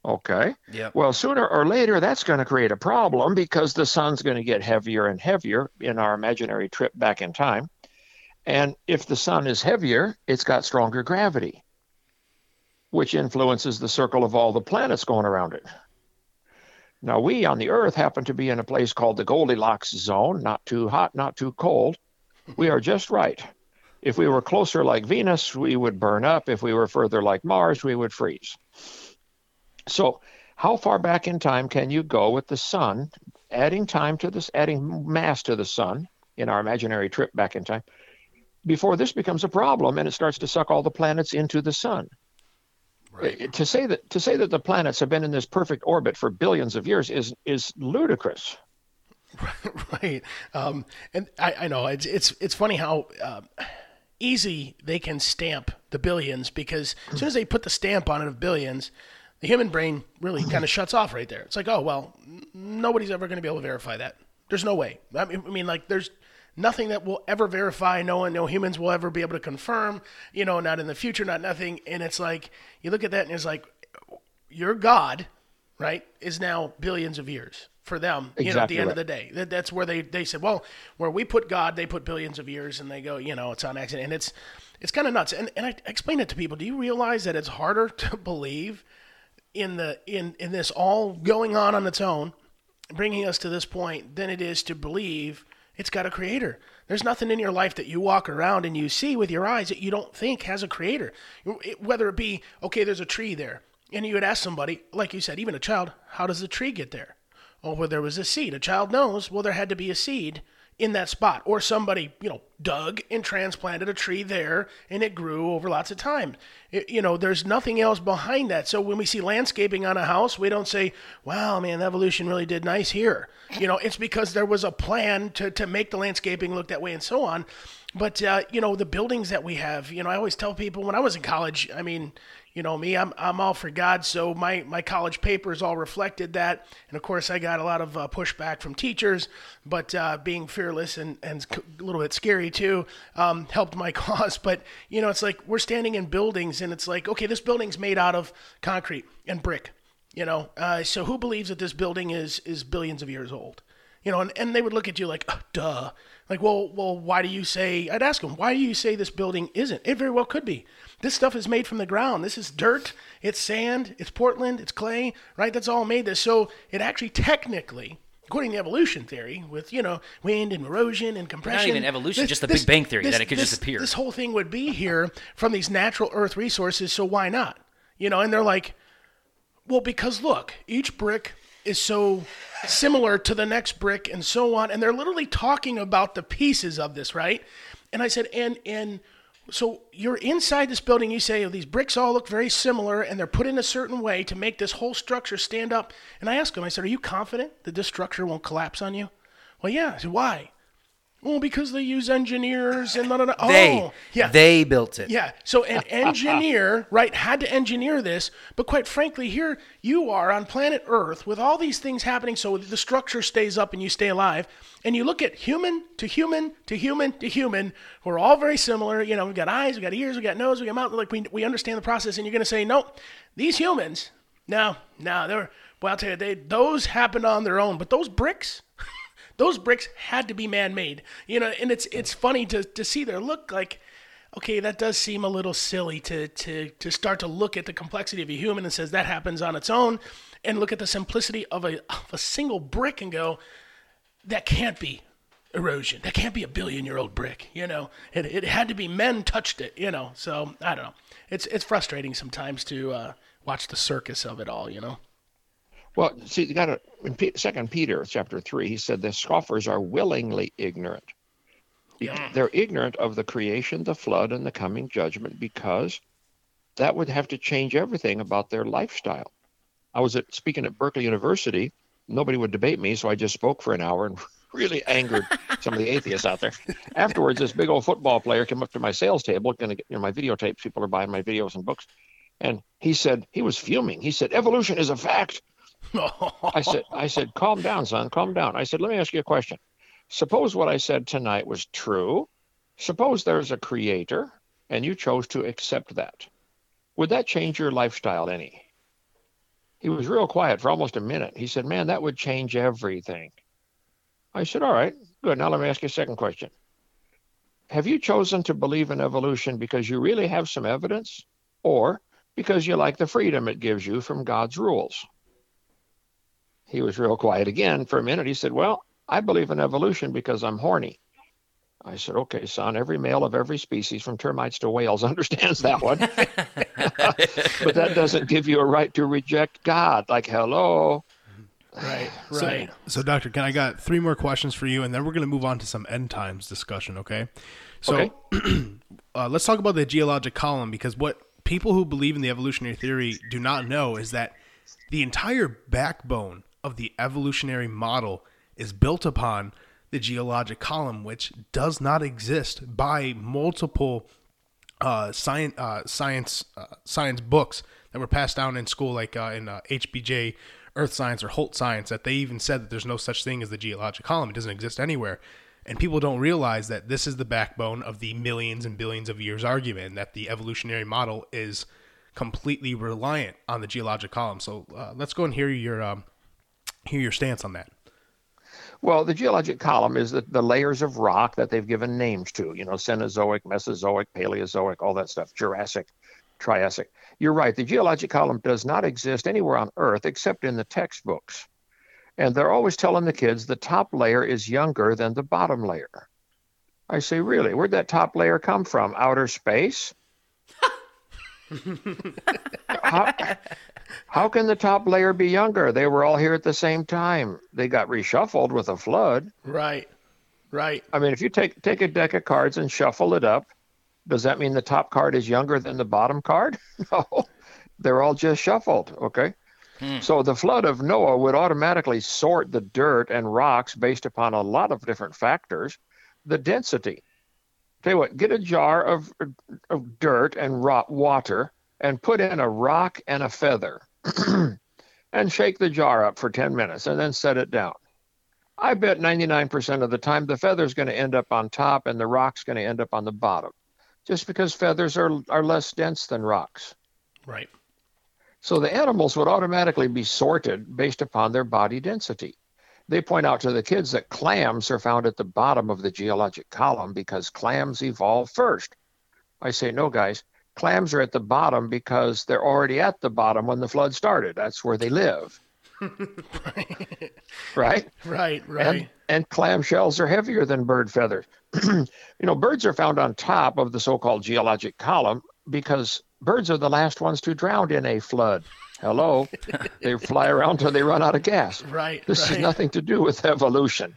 Speaker 7: Okay.
Speaker 4: Yep.
Speaker 7: Well, sooner or later, that's going to create a problem because the sun's going to get heavier and heavier in our imaginary trip back in time. And if the sun is heavier, it's got stronger gravity, which influences the circle of all the planets going around it. Now, we on the Earth happen to be in a place called the Goldilocks zone, not too hot, not too cold. We are just right. If we were closer like Venus, we would burn up. If we were further like Mars, we would freeze. So, how far back in time can you go with the sun, adding time to this, adding mass to the sun in our imaginary trip back in time, before this becomes a problem and it starts to suck all the planets into the sun? Right. To say that to say that the planets have been in this perfect orbit for billions of years is is ludicrous.
Speaker 6: right. Um, and I, I know it's it's it's funny how um easy they can stamp the billions because as soon as they put the stamp on it of billions, the human brain really kind of shuts off right there. It's like, oh well, nobody's ever going to be able to verify that. There's no way. I mean, I mean, like there's nothing that will ever verify. No one, no humans will ever be able to confirm. You know, not in the future, not nothing. And it's like you look at that and it's like your God, right, is now billions of years for them. You know, at the end
Speaker 7: right.
Speaker 6: of the day, that, that's where they they said, well, where we put God, they put billions of years, and they go, you know, it's on accident, and it's it's kind of nuts. And and I explain it to people. Do you realize that it's harder to believe in the in in this all going on on its own, bringing us to this point, than it is to believe it's got a creator. There's nothing in your life that you walk around and you see with your eyes that you don't think has a creator. It- Whether it be, okay, there's a tree there, and you would ask somebody, like you said, even a child, how does the tree get there? Oh, well, there was a seed. A child knows, well, there had to be a seed in that spot. Or somebody, you know, dug and transplanted a tree there and it grew over lots of time. It- you know, there's nothing else behind that. So when we see landscaping on a house, we don't say, wow, man, evolution really did nice here. You know, it's because there was a plan to, to make the landscaping look that way and so on. But, uh, you know, the buildings that we have, you know, I always tell people when I was in college, I mean, you know me, I'm, I'm all for God. So my, my college papers all reflected that. And of course, I got a lot of uh, pushback from teachers, but uh, being fearless and, and a little bit scary too um, helped my cause. But, you know, it's like we're standing in buildings and it's like, okay, this building's made out of concrete and brick, you know. Uh, so who believes that this building is, is billions of years old? You know, and, and they would look at you like, "Uh, duh. Like, well, well, why do you say? I'd ask them, why do you say this building isn't? It very well could be. This stuff is made from the ground. This is dirt. It's sand. It's Portland. It's clay. Right? That's all made this. So it actually technically, according to evolution theory, with you know wind and erosion and compression.
Speaker 4: Not even evolution, just the Big Bang Theory, that it could just
Speaker 6: this-
Speaker 4: appear.
Speaker 6: This whole thing would be here from these natural Earth resources. So why not? You know, and they're like, well, because look, each brick is so similar to the next brick and so on. And they're literally talking about the pieces of this, right? And I said, and and so you're inside this building, you say, oh, these bricks all look very similar and they're put in a certain way to make this whole structure stand up. And I asked him, I said, Are you confident that this structure won't collapse on you? Well, yeah. I said, Why? Well, because they use engineers and da, da. Oh,
Speaker 4: They,
Speaker 6: yeah.
Speaker 4: they built it.
Speaker 6: Yeah. So an engineer, right, had to engineer this. But quite frankly, here you are on planet Earth with all these things happening so the structure stays up and you stay alive. And you look at human to human to human to human, We're all very similar. You know, we've got eyes, we've got ears, we've got nose, we've got mouth. Like we, we understand the process. And you're going to say, no, these humans, no, no, they're, well, I'll tell you, they, those happened on their own. But those bricks, those bricks had to be man-made you know and it's it's funny to, to see their look like okay that does seem a little silly to to to start to look at the complexity of a human and says that happens on its own and look at the simplicity of a of a single brick and go that can't be erosion. That can't be a billion year old brick you know? It, it had to be men touched it you know? So i don't know. It's it's frustrating sometimes to uh, watch the circus of it all you know
Speaker 7: Well, see, you got to in Second Peter chapter three. He said the scoffers are willingly ignorant.
Speaker 6: yeah
Speaker 7: They're ignorant of the creation, the flood, and the coming judgment because that would have to change everything about their lifestyle. I was at, speaking at Berkeley University. Nobody would debate me, so I just spoke for an hour and really angered some of the atheists out there. Afterwards, this big old football player came up to my sales table, going to get you know, my videotapes. People are buying my videos and books, and he said he was fuming. He said, "Evolution is a fact." I said, I said, calm down, son, calm down. I said, let me ask you a question. Suppose what I said tonight was true. Suppose there's a creator and you chose to accept that. Would that change your lifestyle any? He was real quiet for almost a minute. He said, man, that would change everything. I said, all right, good. Now let me ask you a second question. Have you chosen to believe in evolution because you really have some evidence or because you like the freedom it gives you from God's rules? He was real quiet again for a minute. He said, Well, I believe in evolution because I'm horny. I said, Okay, son, every male of every species, from termites to whales, understands that one. but that doesn't give you a right to reject God. Like, hello.
Speaker 6: right right
Speaker 5: So, Doctor, Ken, I got three more questions for you, and then we're going to move on to some end times discussion. Okay. So, uh, let's talk about the geologic column because what people who believe in the evolutionary theory do not know is that the entire backbone of the evolutionary model is built upon the geologic column, which does not exist by multiple uh, science uh, science uh, science books that were passed down in school, like uh, in uh, HBJ Earth Science or Holt Science, that they even said that there's no such thing as the geologic column. It doesn't exist anywhere. And people don't realize that this is the backbone of the millions and billions of years argument, that the evolutionary model is completely reliant on the geologic column. So uh, let's go and hear your um, hear your stance on that.
Speaker 7: Well, the geologic column is the, the layers of rock that they've given names to, you know, Cenozoic, Mesozoic, Paleozoic, all that stuff, Jurassic, Triassic. You're right, the geologic column does not exist anywhere on Earth except in the textbooks. And they're always telling the kids the top layer is younger than the bottom layer. I say, really? Where'd that top layer come from? Outer space? how, how can the top layer be younger? They were all here at the same time. They got reshuffled with a flood.
Speaker 6: Right. Right.
Speaker 7: I mean, if you take take a deck of cards and shuffle it up, does that mean the top card is younger than the bottom card? No. They're all just shuffled, okay? Hmm. So the flood of Noah would automatically sort the dirt and rocks based upon a lot of different factors. The density. Tell you what, get a jar of, of dirt and rock, water and put in a rock and a feather and shake the jar up for 10 minutes and then set it down. I bet 99% of the time the feather's going to end up on top and the rock's going to end up on the bottom just because feathers are, are less dense than rocks.
Speaker 6: Right.
Speaker 7: So the animals would automatically be sorted based upon their body density. They point out to the kids that clams are found at the bottom of the geologic column because clams evolved first. I say, no, guys, clams are at the bottom because they're already at the bottom when the flood started. That's where they live. right?
Speaker 6: Right.
Speaker 7: And,
Speaker 6: Right.
Speaker 7: and clam shells are heavier than bird feathers. you know, birds are found on top of the so called geologic column because birds are the last ones to drown in a flood. Hello. they fly around till they run out of gas.
Speaker 6: right.
Speaker 7: This
Speaker 6: right.
Speaker 7: has nothing to do with evolution.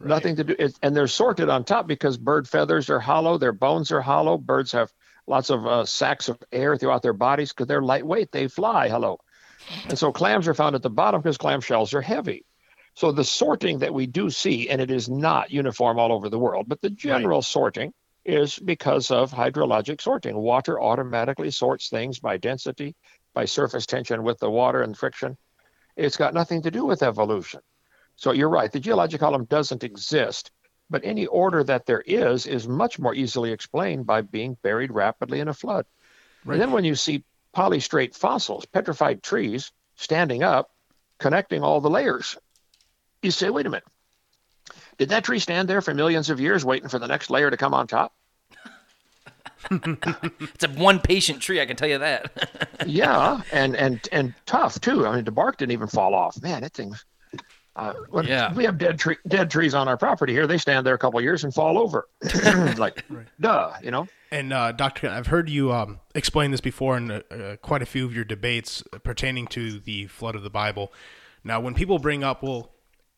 Speaker 7: Nothing to do, it, and they're sorted on top because bird feathers are hollow, their bones are hollow. Birds have lots of uh, sacs of air throughout their bodies because they're lightweight. They fly. Hello, and so clams are found at the bottom because clam shells are heavy. So the sorting that we do see, and it is not uniform all over the world, but the general sorting is because of hydrologic sorting. Water automatically sorts things by density, by surface tension with the water and friction. It's got nothing to do with evolution. So you're right, the geologic column doesn't exist, but any order that there is is much more easily explained by being buried rapidly in a flood. And then when you see polystrate fossils, petrified trees standing up, connecting all the layers, you say, wait a minute, did that tree stand there for millions of years waiting for the next layer to come on top?
Speaker 4: It's a one patient tree, I can tell you that.
Speaker 7: yeah, and and and tough too. I mean, the bark didn't even fall off. Man, that thing's. Uh,
Speaker 4: Yeah.
Speaker 7: we have dead tree, dead trees on our property here. They stand there a couple of years and fall over. like, duh, you know.
Speaker 5: And uh, Doctor, I've heard you um, explain this before in uh, uh, quite a few of your debates pertaining to the flood of the Bible. Now, when people bring up, well,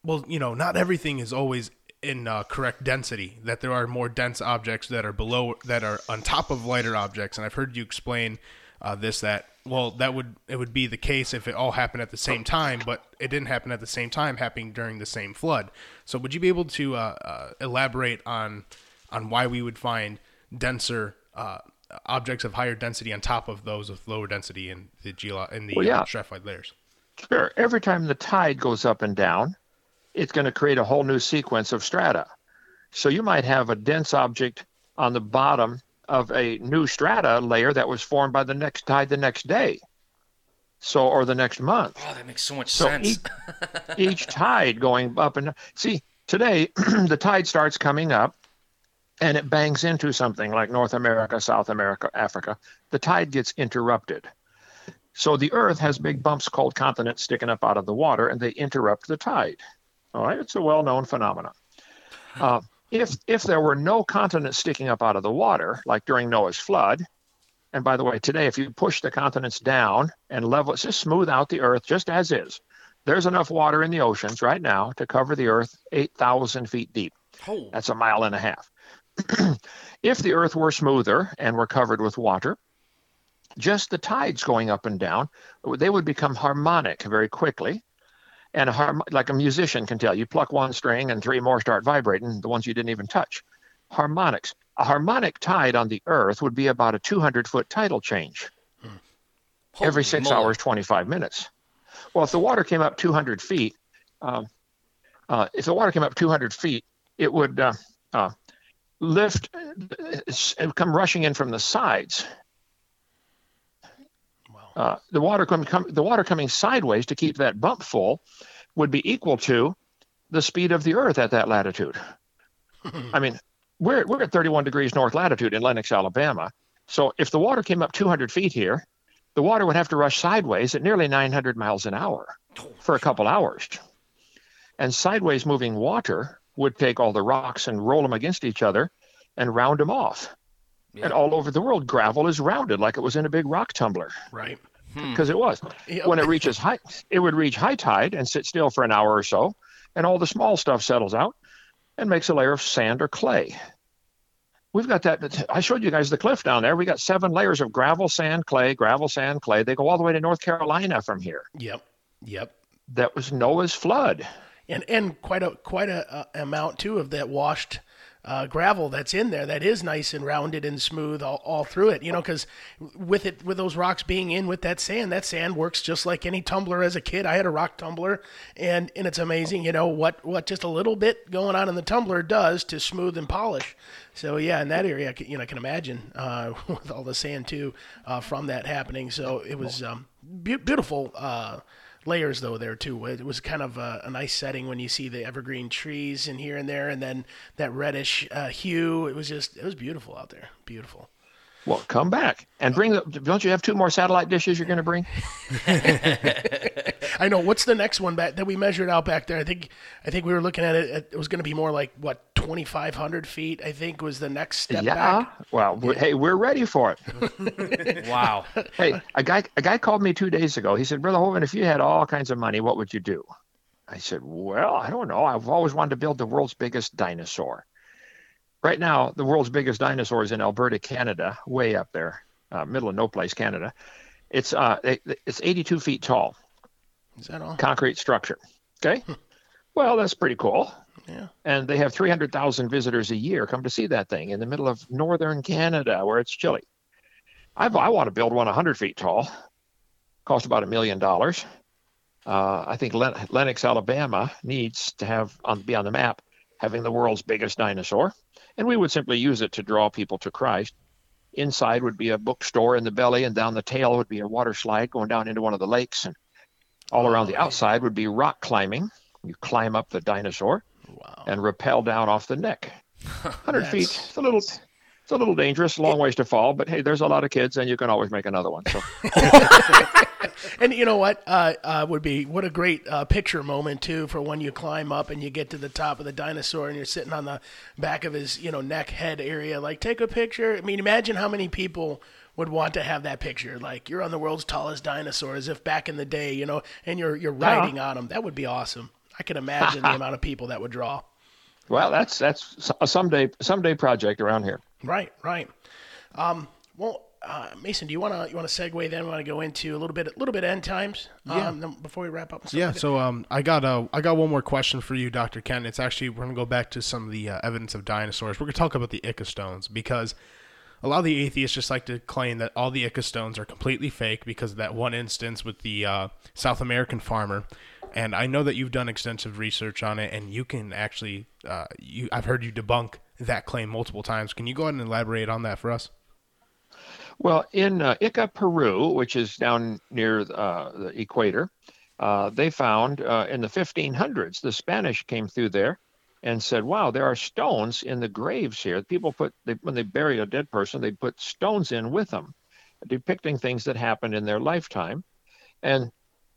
Speaker 5: well, you know, not everything is always in uh, correct density. That there are more dense objects that are below, that are on top of lighter objects. And I've heard you explain uh, this. That well, that would it would be the case if it all happened at the same time, but it didn't happen at the same time, happening during the same flood. So, would you be able to uh, uh, elaborate on on why we would find denser uh, objects of higher density on top of those of lower density in the geolo- in the
Speaker 7: Well, yeah.
Speaker 5: uh, stratified layers.
Speaker 7: Sure. Every time the tide goes up and down, it's going to create a whole new sequence of strata. So you might have a dense object on the bottom of a new strata layer that was formed by the next tide the next day. So, or the next month.
Speaker 4: oh, that makes so much
Speaker 7: So
Speaker 4: sense.
Speaker 7: each, each tide going up and see today the tide starts coming up and it bangs into something like North America, South America, Africa. The tide gets interrupted. So the earth has big bumps called continents sticking up out of the water and they interrupt the tide. All right, it's a well-known phenomenon. Uh, if if there were no continents sticking up out of the water, like during Noah's flood, and by the way, today if you push the continents down and level, just smooth out the earth just as is, there's enough water in the oceans right now to cover the earth 8,000 feet deep.
Speaker 4: Oh.
Speaker 7: That's a mile and a half. if the earth were smoother and were covered with water, just the tides going up and down, they would become harmonic very quickly. And a harm- like a musician can tell. You pluck one string and three more start vibrating, the ones you didn't even touch. Harmonics. A harmonic tide on the Earth would be about a 200 foot tidal change every six
Speaker 4: moly.
Speaker 7: hours, 25 minutes. Well, if the water came up 200 feet, um, uh, if the water came up 200 feet, it would uh, uh, lift and come rushing in from the sides. Uh, the water come, come, the water coming sideways to keep that bump full would be equal to the speed of the Earth at that latitude. I mean, we're we're at 31 degrees north latitude in Lenox, Alabama. So if the water came up 200 feet here, the water would have to rush sideways at nearly 900 miles an hour for a couple hours. And sideways moving water would take all the rocks and roll them against each other and round them off. And all over the world, gravel is rounded like it was in a big rock tumbler
Speaker 6: Right.
Speaker 7: because it was.
Speaker 6: Yep.
Speaker 7: When it reaches high, it would reach high tide and sit still for an hour or so, and all the small stuff settles out and makes a layer of sand or clay. We've got that. I showed you guys the cliff down there. We got seven layers of gravel, sand, clay, gravel, sand, clay. They go all the way to North Carolina from here.
Speaker 6: Yep. Yep.
Speaker 7: That was Noah's flood.
Speaker 6: and and quite a quite a, uh amount too of that washed uh, gravel that's in there that is nice and rounded and smooth all, all through it you know because with it with those rocks being in with that sand that sand works just like any tumbler as a kid. I had a rock tumbler and and it's amazing you know what what just a little bit going on in the tumbler does to smooth and polish. So yeah in that area you know i can imagine uh, with all the sand too uh, from that happening. So it was um, be- beautiful uh, layers though there too. It was kind of a, a nice setting when you see the evergreen trees in here and there, and then that reddish uh, hue. It was just it was beautiful out there. Beautiful.
Speaker 7: Well, come back and bring the. Don't you have two more satellite dishes you're going to bring?
Speaker 6: I know. What's the next one back that we measured out back there? I think I think we were looking at it. It was going to be more like what twenty five hundred feet. I think was the next step
Speaker 7: yeah.
Speaker 6: back.
Speaker 7: Well, we hey, we're ready for it.
Speaker 4: Wow.
Speaker 7: Hey, a guy a guy called me two days ago. He said, Brother Hovind, if you had all kinds of money, what would you do? I said, Well, I don't know. I've always wanted to build the world's biggest dinosaur. Right now, the world's biggest dinosaur is in Alberta, Canada, way up there, uh, middle of no place, Canada. It's uh, it, it's 82 feet tall,
Speaker 6: Is that all?
Speaker 7: concrete structure. Okay, well, that's pretty cool.
Speaker 6: Yeah.
Speaker 7: And they have 300,000 visitors a year come to see that thing in the middle of northern Canada where it's chilly. I, I want to build one 100 feet tall. Cost about a million dollars. Uh, I think Len- Lenox, Alabama needs to have on, be on the map having the world's biggest dinosaur. And we would simply use it to draw people to Christ. Inside would be a bookstore in the belly, and down the tail would be a water slide going down into one of the lakes. And all around the outside would be rock climbing. You climb up the dinosaur
Speaker 6: Wow.
Speaker 7: and rappel down off the neck. 100 feet. It's a little it's a little dangerous, long ways to fall, but hey, there's a lot of kids and you can always make another one. So
Speaker 6: And you know what? Uh, uh, would be what a great uh, picture moment too for when you climb up and you get to the top of the dinosaur and you're sitting on the back of his you know neck head area. Like take a picture. I mean, imagine how many people would want to have that picture. Like you're on the world's tallest dinosaur, as if back in the day, you know, and you're you're riding on him. That would be awesome. I can imagine the amount of people that would draw.
Speaker 7: well, that's that's a someday someday project around here.
Speaker 6: Right, right. Um, well, uh, Mason, do you want to you want to segue then? Want to go into a little bit a little bit end times?
Speaker 5: Yeah.
Speaker 6: Um, before we wrap up.
Speaker 5: Yeah,
Speaker 6: like
Speaker 5: so um, I got uh, I got one more question for you, Doctor Ken. It's actually we're gonna go back to some of the uh, evidence of dinosaurs. We're gonna talk about the Ica stones because a lot of the atheists just like to claim that all the Ica stones are completely fake because of that one instance with the uh, South American farmer. And I know that you've done extensive research on it, and you can actually, uh, you I've heard you debunk that claim multiple times. Can you go ahead and elaborate on that for us?
Speaker 7: Well, in uh, Ica, Peru, which is down near uh, the equator, uh, they found uh, in the 1500s the Spanish came through there and said, "Wow, there are stones in the graves here. People put they, when they bury a dead person, they put stones in with them, depicting things that happened in their lifetime, and."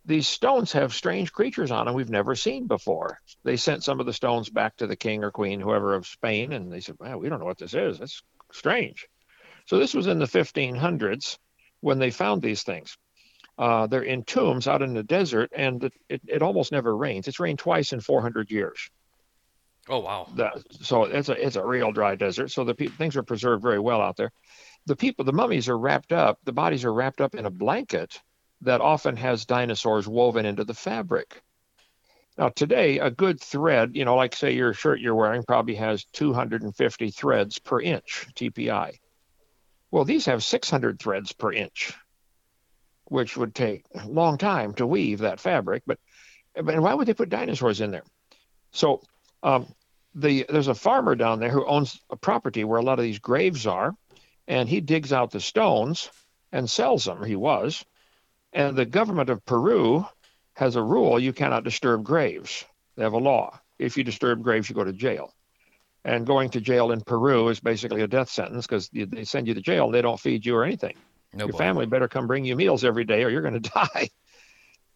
Speaker 7: These stones have strange creatures on them we've never seen before. They sent some of the stones back to the king or queen, whoever of Spain, and they said, "Wow, we don't know what this is. That's strange." So this was in the 1500s when they found these things. Uh, they're in tombs out in the desert, and it, it, it almost never rains. It's rained twice in 400 years.
Speaker 4: Oh wow.
Speaker 7: The, so it's a it's a real dry desert. So the pe- things are preserved very well out there. The people, the mummies are wrapped up. The bodies are wrapped up in a blanket that often has dinosaurs woven into the fabric. Now, today, a good thread, you know, like say your shirt you're wearing probably has 250 threads per inch TPI. Well, these have 600 threads per inch, which would take a long time to weave that fabric. But, but why would they put dinosaurs in there? So, um, the there's a farmer down there who owns a property where a lot of these graves are, and he digs out the stones and sells them. He was, and the government of Peru has a rule: you cannot disturb graves. They have a law. If you disturb graves, you go to jail. And going to jail in Peru is basically a death sentence because they send you to jail and they don't feed you or anything.
Speaker 4: No
Speaker 7: Your
Speaker 4: boy.
Speaker 7: family better come bring you meals every day or you're going to die.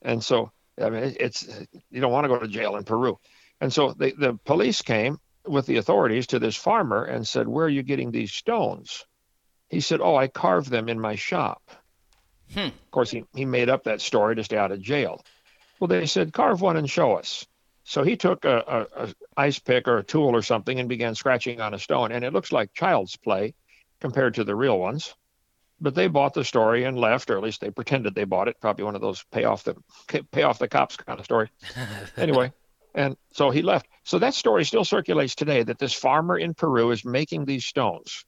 Speaker 7: And so, I mean, it's you don't want to go to jail in Peru. And so the, the police came with the authorities to this farmer and said, Where are you getting these stones? He said, Oh, I carved them in my shop.
Speaker 4: Hmm.
Speaker 7: Of course, he, he made up that story to stay out of jail. Well, they said, Carve one and show us. So he took a, a, a ice pick or a tool or something and began scratching on a stone, and it looks like child's play compared to the real ones. But they bought the story and left, or at least they pretended they bought it. Probably one of those pay off the pay off the cops kind of story. anyway, and so he left. So that story still circulates today that this farmer in Peru is making these stones.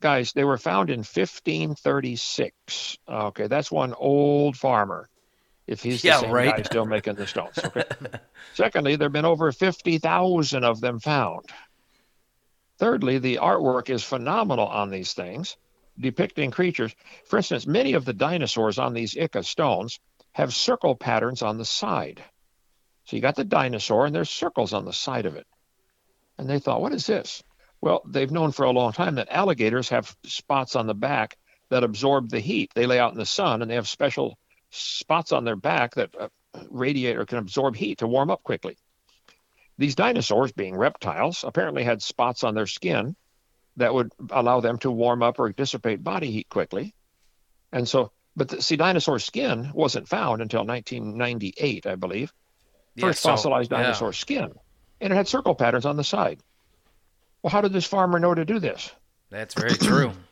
Speaker 7: Guys, they were found in 1536. Okay, that's one old farmer. If he's the
Speaker 4: Yeah,
Speaker 7: same
Speaker 4: right.
Speaker 7: guy still making the stones. Okay. Secondly, there have been over 50,000 of them found. Thirdly, the artwork is phenomenal on these things, depicting creatures. For instance, many of the dinosaurs on these Ica stones have circle patterns on the side. So you got the dinosaur, and there's circles on the side of it. And they thought, what is this? Well, they've known for a long time that alligators have spots on the back that absorb the heat. They lay out in the sun, and they have special spots on their back that uh, radiate or can absorb heat to warm up quickly. These dinosaurs, being reptiles, apparently had spots on their skin that would allow them to warm up or dissipate body heat quickly. And so, but the, see, dinosaur skin wasn't found until 1998, I believe.
Speaker 4: Yeah,
Speaker 7: First
Speaker 4: so-
Speaker 7: fossilized
Speaker 4: yeah.
Speaker 7: dinosaur skin. And it had circle patterns on the side. Well, how did this farmer know to do this?
Speaker 4: That's very true.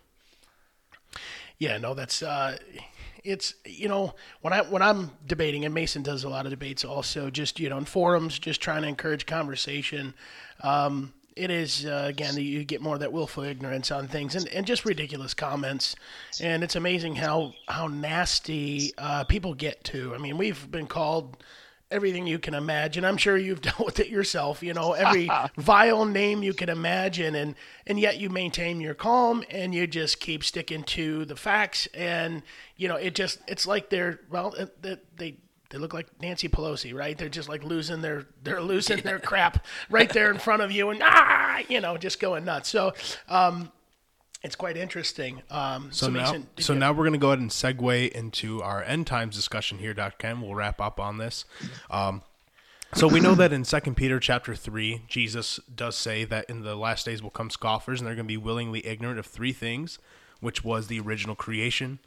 Speaker 6: Yeah, no, that's uh, it's you know when I when I'm debating, and Mason does a lot of debates also, just you know in forums, just trying to encourage conversation. Um, it is uh, again you get more of that willful ignorance on things and, and just ridiculous comments, and it's amazing how how nasty uh, people get to. I mean, we've been called everything you can imagine. I'm sure you've dealt with it yourself. You know, every vile name you can imagine, and and yet you maintain your calm and you just keep sticking to the facts. And you know, it just it's like they're well, they they. They look like Nancy Pelosi, right? They're just like losing their they're losing their crap right there in front of you, and ah, you know, just going nuts. So, um, it's quite interesting. Um,
Speaker 5: So,
Speaker 6: so,
Speaker 5: now,
Speaker 6: Mason,
Speaker 5: so
Speaker 6: you-
Speaker 5: now we're going to go ahead and segue into our end times discussion here, Dr. Ken. We'll wrap up on this. Um, so we know that in Second Peter chapter three, Jesus does say that in the last days will come scoffers, and they're going to be willingly ignorant of three things, which was the original creation,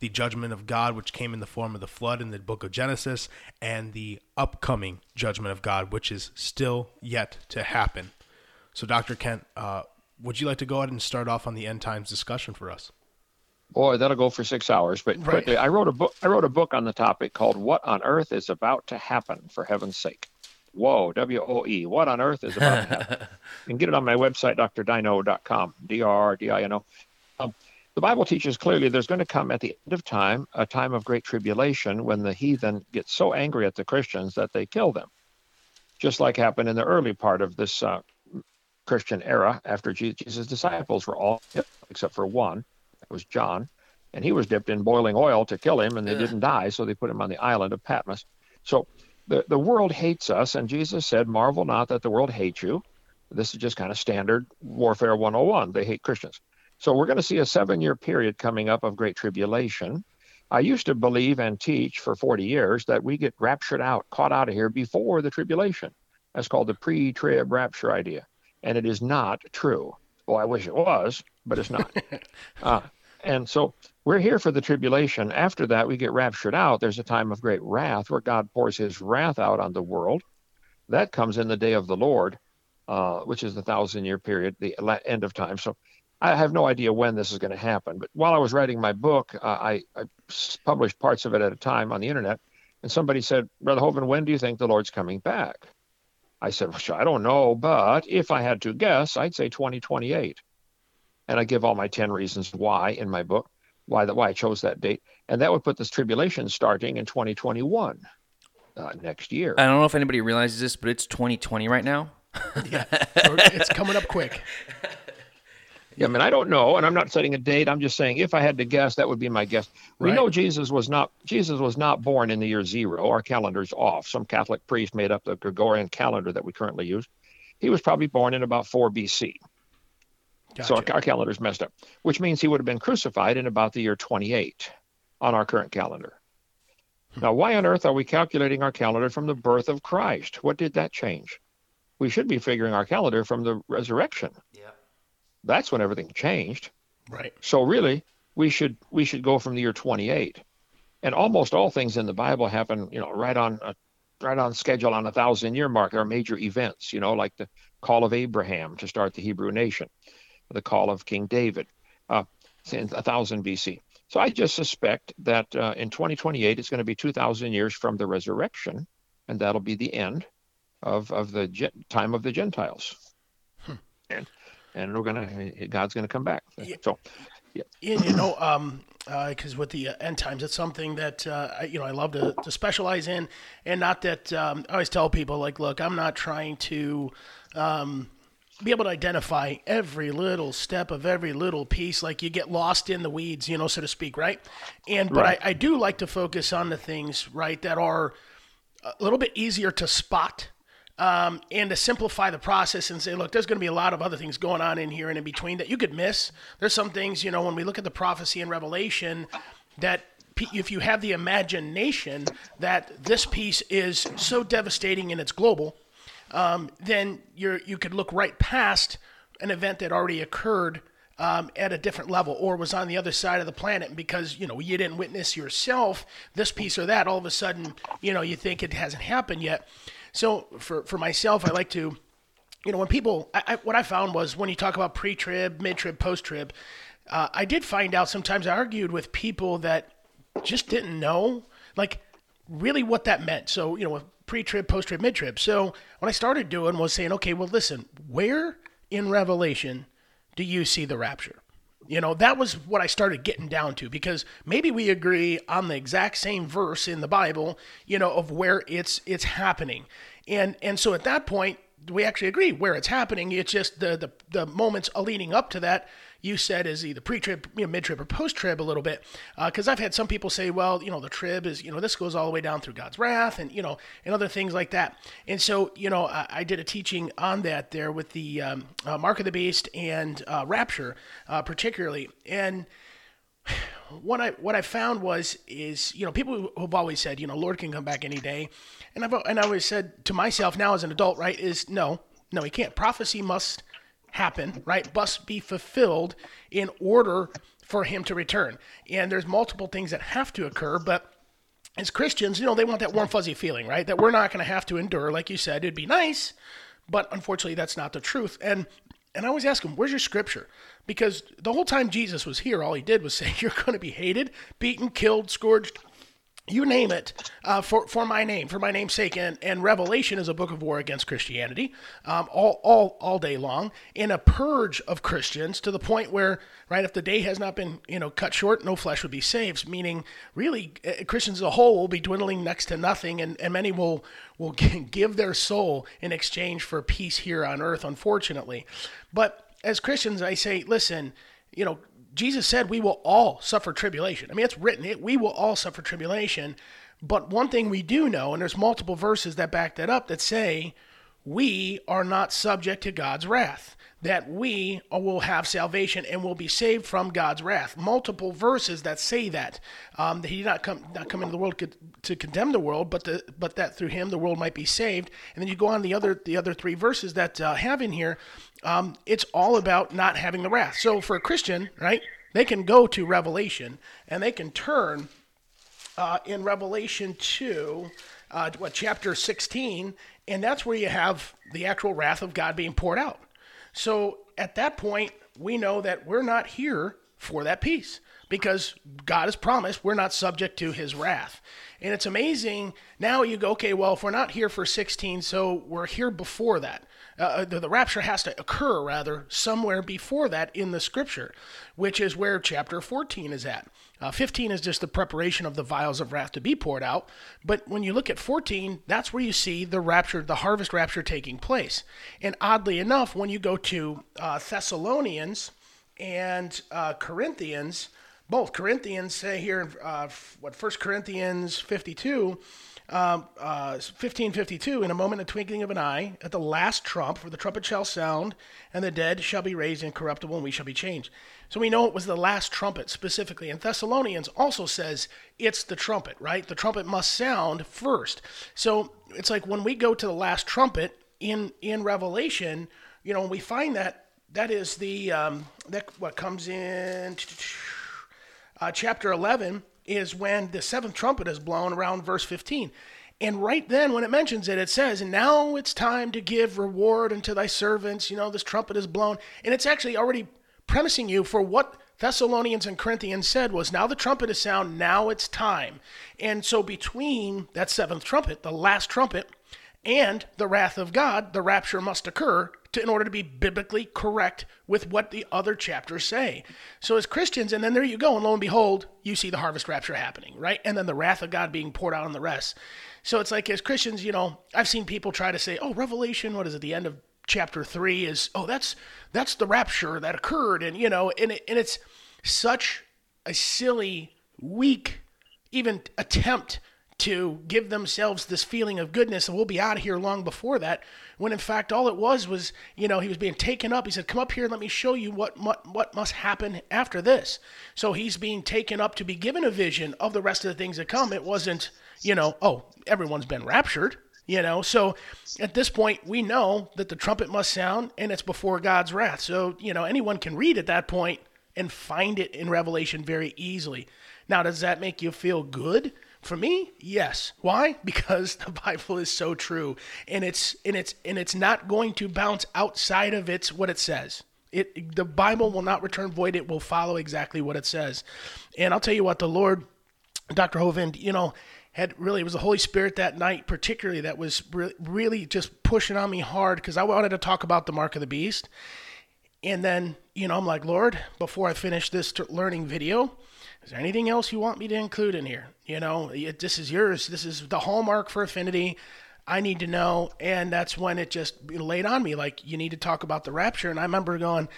Speaker 5: the judgment of God, which came in the form of the flood in the book of Genesis, and the upcoming judgment of God, which is still yet to happen. So, Dr. Kent, uh, would you like to go ahead and start off on the end times discussion for us?
Speaker 7: Boy, that'll go for six hours. But
Speaker 6: Right.
Speaker 7: quickly, I wrote a book. I wrote a book on the topic called "What on Earth is About to Happen." For heaven's sake, whoa, W O E. What on earth is about to happen? You can get it on my website, drdino.com. D R R D I N O. Um, the Bible teaches clearly there's going to come at the end of time a time of great tribulation when the heathen get so angry at the Christians that they kill them, just like happened in the early part of this uh, Christian era after Jesus' disciples were all killed except for one. That was John. And he was dipped in boiling oil to kill him, and they didn't die, so they put him on the island of Patmos. So the, the world hates us, and Jesus said, Marvel not that the world hates you. This is just kind of standard warfare 101. They hate Christians. So we're going to see a seven year period coming up of great tribulation. I used to believe and teach for 40 years that we get raptured out, caught out of here before the tribulation. That's called the pre trib rapture idea. And it is not true. Well, I wish it was, but it's not. uh, and so we're here for the tribulation. After that, we get raptured out. There's a time of great wrath where God pours his wrath out on the world. That comes in the day of the Lord, uh, which is the thousand year period, the end of time. So I have no idea when this is going to happen. But while I was writing my book, uh, I, I published parts of it at a time on the internet. And somebody said, Brother Hovind, when do you think the Lord's coming back? I said, well, I don't know, but if I had to guess, I'd say 2028. And I give all my 10 reasons why in my book, why that why I chose that date. And that would put this tribulation starting in 2021 uh, next year.
Speaker 4: I don't know if anybody realizes this, but it's 2020 right now.
Speaker 6: Yeah, it's coming up quick.
Speaker 7: Yeah, I mean, I don't know, and I'm not setting a date. I'm just saying, if I had to guess, that would be my guess. We
Speaker 6: Right.
Speaker 7: know Jesus was not Jesus was not born in the year zero. Our calendar's off. Some Catholic priest made up the Gregorian calendar that we currently use. He was probably born in about 4 BC. So our, our calendar's messed up, which means he would have been crucified in about the year 28 on our current calendar. Hmm. Now, why on earth are we calculating our calendar from the birth of Christ? What did that change? We should be figuring our calendar from the resurrection.
Speaker 4: Yeah.
Speaker 7: That's when everything changed.
Speaker 6: Right.
Speaker 7: So really, we should we should go from the year 28, and almost all things in the Bible happen, you know, right on uh, right on schedule on a thousand year mark. There are major events, you know, like the call of Abraham to start the Hebrew nation, the call of King David, uh, in 1000 BC. So I just suspect that uh, in 2028 it's going to be 2,000 years from the resurrection, and that'll be the end of of the gen- time of the Gentiles. And and we're gonna God's gonna come back. So
Speaker 6: And, you know, um, because with the uh, end times, it's something that uh, I, you know I love to, to specialize in, and not that um, I always tell people like, look, I'm not trying to um, be able to identify every little step of every little piece. Like you get lost in the weeds, you know, so to speak, right? And but
Speaker 7: Right.
Speaker 6: I, I do like to focus on the things right that are a little bit easier to spot um, and to simplify the process and say, look, there's going to be a lot of other things going on in here and in between that you could miss. There's some things, you know, when we look at the prophecy and Revelation, that if you have the imagination that this piece is so devastating and it's global, um, then you're you could look right past an event that already occurred um, at a different level or was on the other side of the planet because you know you didn't witness yourself this piece or that all of a sudden you know you think it hasn't happened yet so for for myself i like to you know, when people, I, I, what I found was when you talk about pre-trib, mid-trib, post-trib, uh, I did find out sometimes I argued with people that just didn't know, like, really what that meant. So, you know, pre-trib, post-trib, mid-trib. So, what I started doing was saying, okay, well, listen, where in Revelation do you see the rapture? You know, that was what I started getting down to because maybe we agree on the exact same verse in the Bible, you know, of where it's it's happening. And and so at that point, we actually agree where it's happening. It's just the the, the moments leading up to that you said is either pre-trib, you know, mid-trib, or post-trib a little bit. Because I've had some people say, well, you know, the trib is, you know, this goes all the way down through God's wrath, and you know, and other things like that. And so, you know, I, I did a teaching on that there with the um, uh, Mark of the Beast and uh, Rapture, uh, particularly, and what I what I found was is you know people have always said you know Lord can come back any day, and I've and I always said to myself now as an adult right is no no he can't prophecy must happen right must be fulfilled in order for him to return and there's multiple things that have to occur but as Christians, you know, they want that warm fuzzy feeling, right? That we're not going to have to endure. Like you said, it'd be nice, but unfortunately, that's not the truth. And and I always ask them, "Where's your scripture?" Because the whole time Jesus was here, all he did was say, "You're going to be hated, beaten, killed, scourged." You name it, uh, for for my name, for my name's sake, and, and Revelation is a book of war against Christianity, um, all all all day long, in a purge of Christians to the point where, right, if the day has not been you know cut short, no flesh would be saved. Meaning, really, uh, Christians as a whole will be dwindling next to nothing, and, and many will will give their soul in exchange for peace here on earth. Unfortunately, but as Christians, I say, listen, you know, Jesus said we will all suffer tribulation. I mean, it's written, it, we will all suffer tribulation. But one thing we do know, and there's multiple verses that back that up, that say we are not subject to God's wrath, that we will have salvation and will be saved from God's wrath. Multiple verses that say that um, that He did not come not come into the world to condemn the world, but but that through Him the world might be saved. And then you go on the other the other three verses that uh, have in here. Um, it's all about not having the wrath. So for a Christian, right, they can go to Revelation and they can turn uh, in Revelation 2, uh, what, chapter 16, and that's where you have the actual wrath of God being poured out. So at that point, we know that we're not here for that peace because God has promised we're not subject to his wrath. And it's amazing. Now you go, okay, well, if we're not here for 16, so we're here before that. Uh, the, the rapture has to occur, rather, somewhere before that in the scripture, which is where chapter 14 is at. Uh, 15 is just the preparation of the vials of wrath to be poured out. But when you look at 14, that's where you see the rapture, the harvest rapture taking place. And oddly enough, when you go to uh, Thessalonians and uh, Corinthians, both Corinthians say here, uh, what First Corinthians 52, um, uh, 1552, in a moment, a twinkling of an eye, at the last trump, for the trumpet shall sound, and the dead shall be raised incorruptible, and we shall be changed. So we know it was the last trumpet specifically. And Thessalonians also says it's the trumpet, right? The trumpet must sound first. So it's like when we go to the last trumpet in in Revelation, you know, we find that that is the um, that what comes in uh, chapter 11 is when the seventh trumpet is blown around verse 15. And right then, when it mentions it, it says, And now it's time to give reward unto thy servants. You know, this trumpet is blown. And it's actually already premising you for what Thessalonians and Corinthians said was, Now the trumpet is sound, now it's time. And so between that seventh trumpet, the last trumpet, and the wrath of God, the rapture must occur to, in order to be biblically correct with what the other chapters say. So as Christians, and then there you go, and lo and behold, you see the harvest rapture happening, right? And then the wrath of God being poured out on the rest. So it's like as Christians, you know, I've seen people try to say, "Oh, Revelation, what is it? The end of chapter three is oh, that's that's the rapture that occurred," and you know, and it, and it's such a silly, weak, even attempt to give themselves this feeling of goodness and we'll be out of here long before that when in fact all it was was you know he was being taken up. He said come up here and let me show you what what, what must happen after this. So he's being taken up to be given a vision of the rest of the things that come. It wasn't you know oh everyone's been raptured you know? So at this point we know that the trumpet must sound and it's before god's wrath. So you know anyone can read at that point and find it in revelation very easily. Now does that make you feel good for me, yes. Why? Because the Bible is so true, and it's and it's and it's not going to bounce outside of its what it says. It the Bible will not return void. It will follow exactly what it says. And I'll tell you what, the Lord, Dr. Hovind, you know, had really it was the Holy Spirit that night, particularly that was re- really just pushing on me hard because I wanted to talk about the mark of the beast. And then, you know, I'm like, Lord, before I finish this t- learning video, is there anything else you want me to include in here? You know, this is yours. This is the hallmark for affinity. I need to know. And that's when it just laid on me like, you need to talk about the rapture. And I remember going,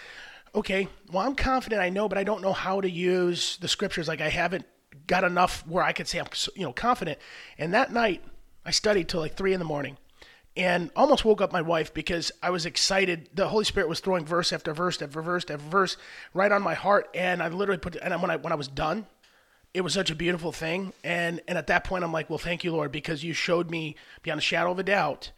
Speaker 6: okay, well, I'm confident I know, but I don't know how to use the scriptures. Like, I haven't got enough where I could say I'm, you know, confident. And that night, I studied till like three in the morning and almost woke up my wife because I was excited. The Holy Spirit was throwing verse after verse after verse after verse right on my heart, and I literally put. And when I when I was done, it was such a beautiful thing. And and at that point, I'm like, well, thank you, Lord, because you showed me beyond a shadow of a doubt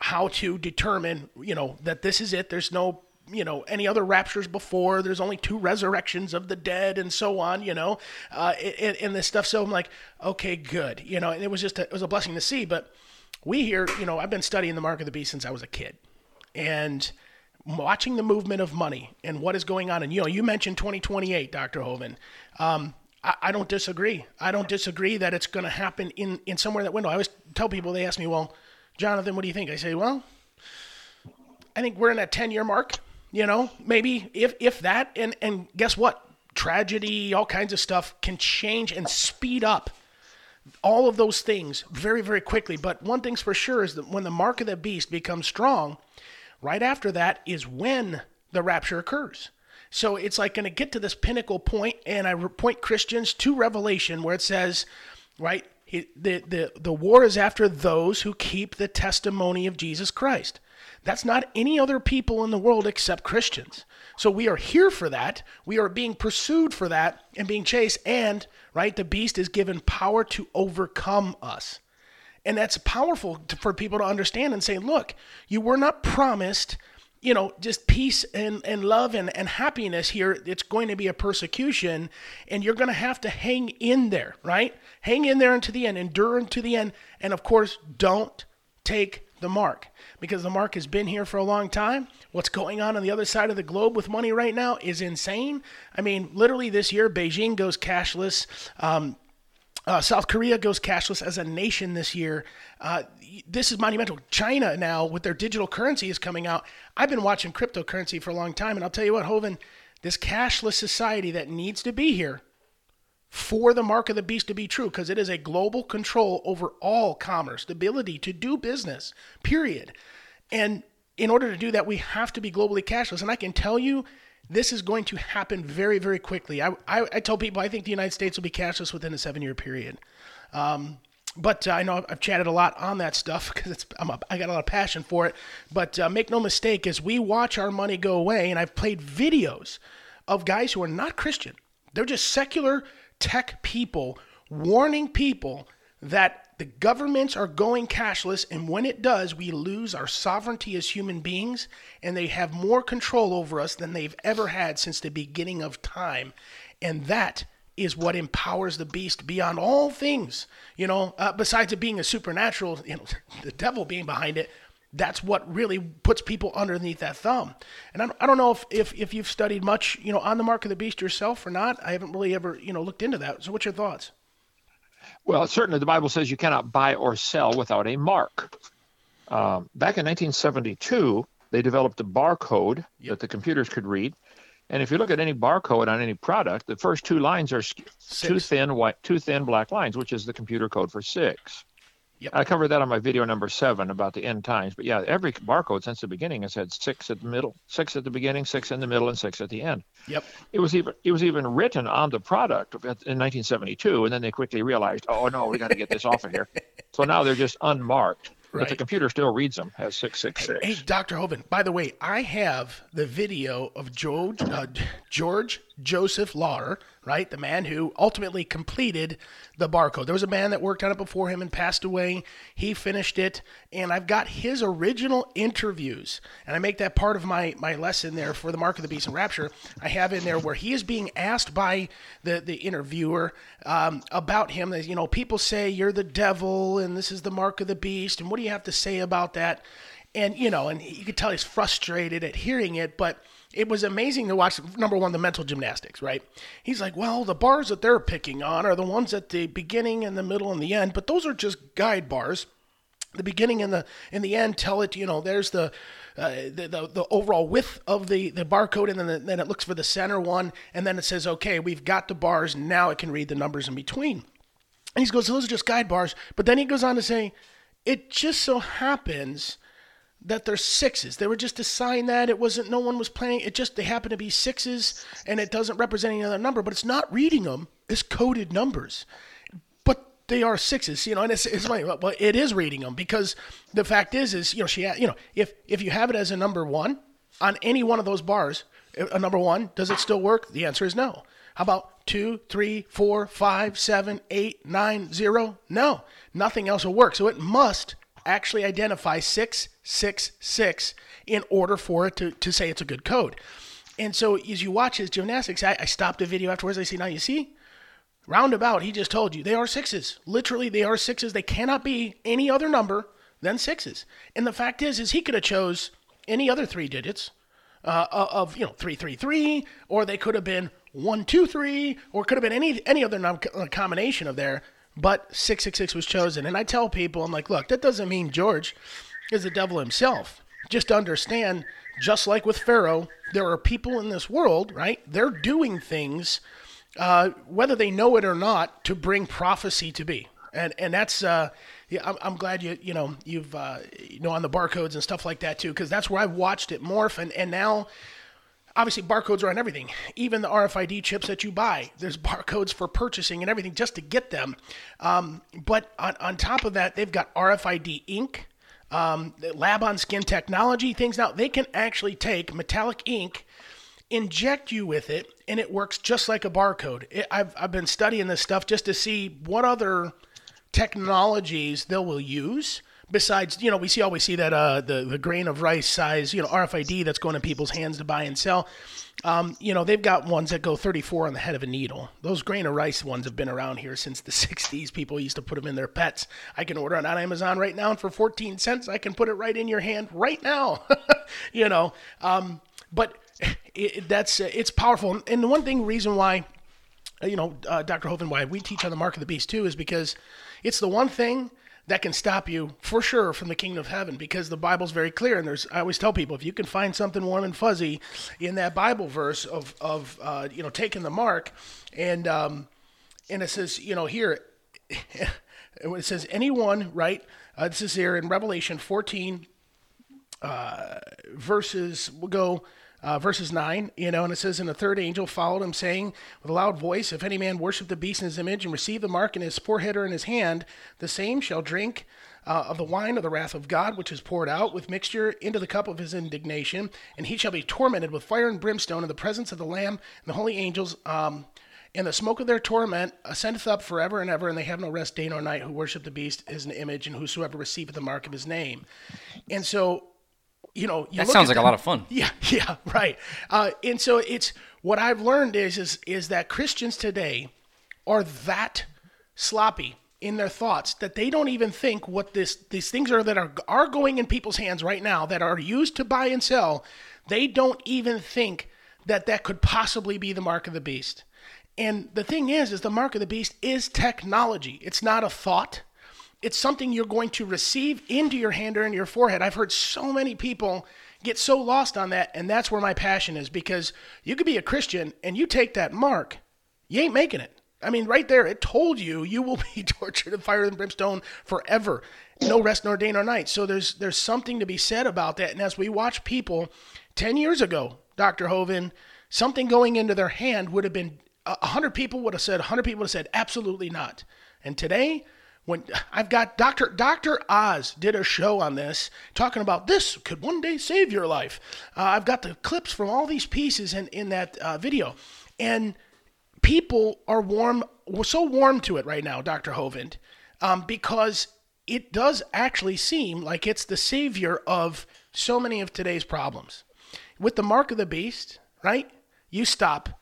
Speaker 6: how to determine, you know, that this is it. There's no you know any other raptures before there's only two resurrections of the dead and so on you know uh in this stuff so i'm like okay good you know and it was just a, it was a blessing to see but we hear, you know, I've been studying the mark of the beast since I was a kid. And watching the movement of money and what is going on. And, you know, you mentioned 2028, Dr. Hovind. Um, I, I, don't disagree. I don't disagree that it's going to happen in, in somewhere in that window. I always tell people, they ask me, well, Jonathan, what do you think? I say, well, I think we're in that 10 year mark, you know, maybe if, if that. And, and guess what? Tragedy, all kinds of stuff can change and speed up all of those things very, very quickly. But one thing's for sure is that when the mark of the beast becomes strong, right after that is when the rapture occurs. So it's like going to get to this pinnacle point, and I point Christians to Revelation where it says, right, the, the, the war is after those who keep the testimony of Jesus Christ. That's not any other people in the world except Christians. So we are here for that. We are being pursued for that and being chased. And, right, the beast is given power to overcome us. And that's powerful to, for people to understand and say, look, you were not promised, you know, just peace and, and love and, and happiness here. It's going to be a persecution, and you're going to have to hang in there, right? Hang in there until the end, endure until the end. And of course, don't take the mark because the mark has been here for a long time. What's going on on the other side of the globe with money right now is insane. I mean, literally this year, Beijing goes cashless. Um, uh, South Korea goes cashless as a nation this year. Uh, this is monumental. China now, with their digital currency, is coming out. I've been watching cryptocurrency for a long time, and I'll tell you what, Hovind, this cashless society that needs to be here for the mark of the beast to be true, because it is a global control over all commerce, the ability to do business, period. And in order to do that, we have to be globally cashless. And I can tell you, this is going to happen very, very quickly. I, I, I tell people I think the United States will be cashless within a seven year period. Um, but uh, I know I've chatted a lot on that stuff because it's I'm a, I got a lot of passion for it. But uh, make no mistake, as we watch our money go away, and I've played videos of guys who are not Christian, they're just secular tech people warning people that the governments are going cashless, and when it does, we lose our sovereignty as human beings, and they have more control over us than they've ever had since the beginning of time. And that is what empowers the beast beyond all things. You know, uh, besides it being a supernatural, you know, the devil being behind it, that's what really puts people underneath that thumb. And I don't, I don't know if, if, if you've studied much, you know, on the mark of the beast yourself or not. I haven't really ever, you know, looked into that. So what's your thoughts?
Speaker 7: Well, certainly the Bible says you cannot buy or sell without a mark. Um, back in 1972, they developed a barcode
Speaker 6: Yep.
Speaker 7: that the computers could read. And if you look at any barcode on any product, the first two lines are sk- two thin white, two thin black lines, which is the computer code for six.
Speaker 6: Yep.
Speaker 7: I covered that on my video number seven about the end times. But yeah, every barcode since the beginning has had six at the middle, six at the beginning, six in the middle, and six at the end.
Speaker 6: Yep.
Speaker 7: It was even it was even written on the product in 1972, and then they quickly realized, oh no, we got to get this off of here. So now they're just unmarked, but the computer still reads them as six six six.
Speaker 6: Hey, Dr. Hovind, by the way, I have the video of George, uh, George Joseph Laurer, right? The man who ultimately completed the barcode. There was a man that worked on it before him and passed away. He finished it, and I've got his original interviews. And I make that part of my, my lesson there for the Mark of the Beast and Rapture. I have in there where he is being asked by the, the interviewer um, about him. You know, people say you're the devil and this is the mark of the beast. And what do you have to say about that? and you know, and you could tell he's frustrated at hearing it, but it was amazing to watch. Number one, the mental gymnastics, right? He's like, well, the bars that they're picking on are the ones at the beginning and the middle and the end, but those are just guide bars. The beginning and the and the end tell it, you know, there's the uh, the, the the overall width of the the barcode, and then the, then it looks for the center one, and then it says, okay, we've got the bars. Now it can read the numbers in between. And he goes, those are just guide bars. But then he goes on to say, it just so happens that they're sixes. They were just assigned that. It wasn't, no one was planning. It just, they happen to be sixes and it doesn't represent any other number, but it's not reading them. It's coded numbers. But they are sixes, you know, and it's, it's funny, but it is reading them because the fact is, is, you know, she, you know, if, if you have it as a number one on any one of those bars, a number one, does it still work? The answer is no. How about two, three, four, five, seven, eight, nine, zero? No, nothing else will work. So it must actually identify 666 in order for it to, to say it's a good code. And so as you watch his gymnastics, I, I stopped the video afterwards. I say, now you see, roundabout, he just told you they are sixes. Literally, they are sixes. They cannot be any other number than sixes. And the fact is, is he could have chose any other three digits uh, of you know three three three, or they could have been one two three, or could have been any any other num- uh, combination of there. But six six six was chosen, and I tell people, I'm like, look, that doesn't mean George is the devil himself. Just understand, just like with Pharaoh, there are people in this world, right? They're doing things, uh, whether they know it or not, to bring prophecy to be. And and that's uh, yeah, I'm, I'm glad you you know you've uh, you know on the barcodes and stuff like that too, because that's where I've watched it morph, and and now obviously barcodes are on everything. Even the rfid chips that you buy there's barcodes for purchasing and everything just to get them. Um, but on, on top of that they've got rfid ink um, lab on skin technology things. Now they can actually take metallic ink inject you with it and it works just like a barcode. It, I've, I've been studying this stuff just to see what other technologies they will use besides, you know, we see always see that uh, the the grain of rice size, you know, RFID that's going in people's hands to buy and sell. Um, you know, they've got ones that go 34 on the head of a needle. Those grain of rice ones have been around here since the 60s. People used to put them in their pets. I can order it on Amazon right now, and for 14 cents, I can put it right in your hand right now. you know, um, but it, that's it's powerful. And the one thing, reason why, you know, uh, Dr. Hovind, why we teach on the mark of the beast too, is because it's the one thing that can stop you for sure from the kingdom of heaven because the Bible's very clear. And there's, I always tell people, if you can find something warm and fuzzy in that Bible verse of, of uh, you know, taking the mark, and um, and it says, you know, here, it says anyone, right? Uh, this is here in Revelation 14, uh, verses. We'll go uh, verses 9, you know, and it says, And the third angel followed him, saying with a loud voice, If any man worship the beast in his image and receive the mark in his forehead or in his hand, the same shall drink uh, of the wine of the wrath of God, which is poured out with mixture into the cup of his indignation, and he shall be tormented with fire and brimstone in the presence of the Lamb and the holy angels. Um, and the smoke of their torment ascendeth up forever and ever, and they have no rest day nor night who worship the beast as an image, and whosoever receiveth the mark of his name. And so you know, you
Speaker 4: That sounds like a lot of fun.
Speaker 6: Yeah, yeah, right. Uh, and so it's what I've learned is is is that Christians today are that sloppy in their thoughts that they don't even think what this these things are that are are going in people's hands right now that are used to buy and sell. They don't even think that that could possibly be the mark of the beast. And the thing is, is the mark of the beast is technology. It's not a thought it's something you're going to receive into your hand or in your forehead. I've heard so many people get so lost on that, and that's where my passion is because you could be a Christian and you take that mark, you ain't making it. I mean, right there, it told you you will be tortured in fire and brimstone forever, no rest nor day nor night. So there's there's something to be said about that. And as we watch people, ten years ago, Doctor Hovind, something going into their hand would have been hundred people would have said, hundred people would have said, absolutely not. And today, when I've got Dr. Dr. Oz did a show on this talking about this could one day save your life. Uh, I've got the clips from all these pieces in, in that uh, video. And people are warm, we're so warm to it right now, Dr. Hovind, um, because it does actually seem like it's the savior of so many of today's problems. With the mark of the beast, right? You stop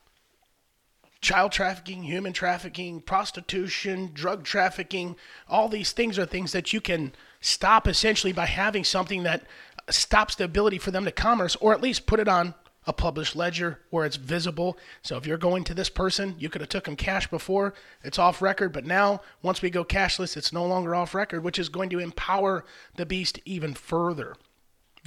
Speaker 6: child trafficking, human trafficking, prostitution, drug trafficking, all these things are things that you can stop essentially by having something that stops the ability for them to commerce or at least put it on a published ledger where it's visible. So if you're going to this person, you could have took them cash before, it's off record, but now once we go cashless, it's no longer off record, which is going to empower the beast even further.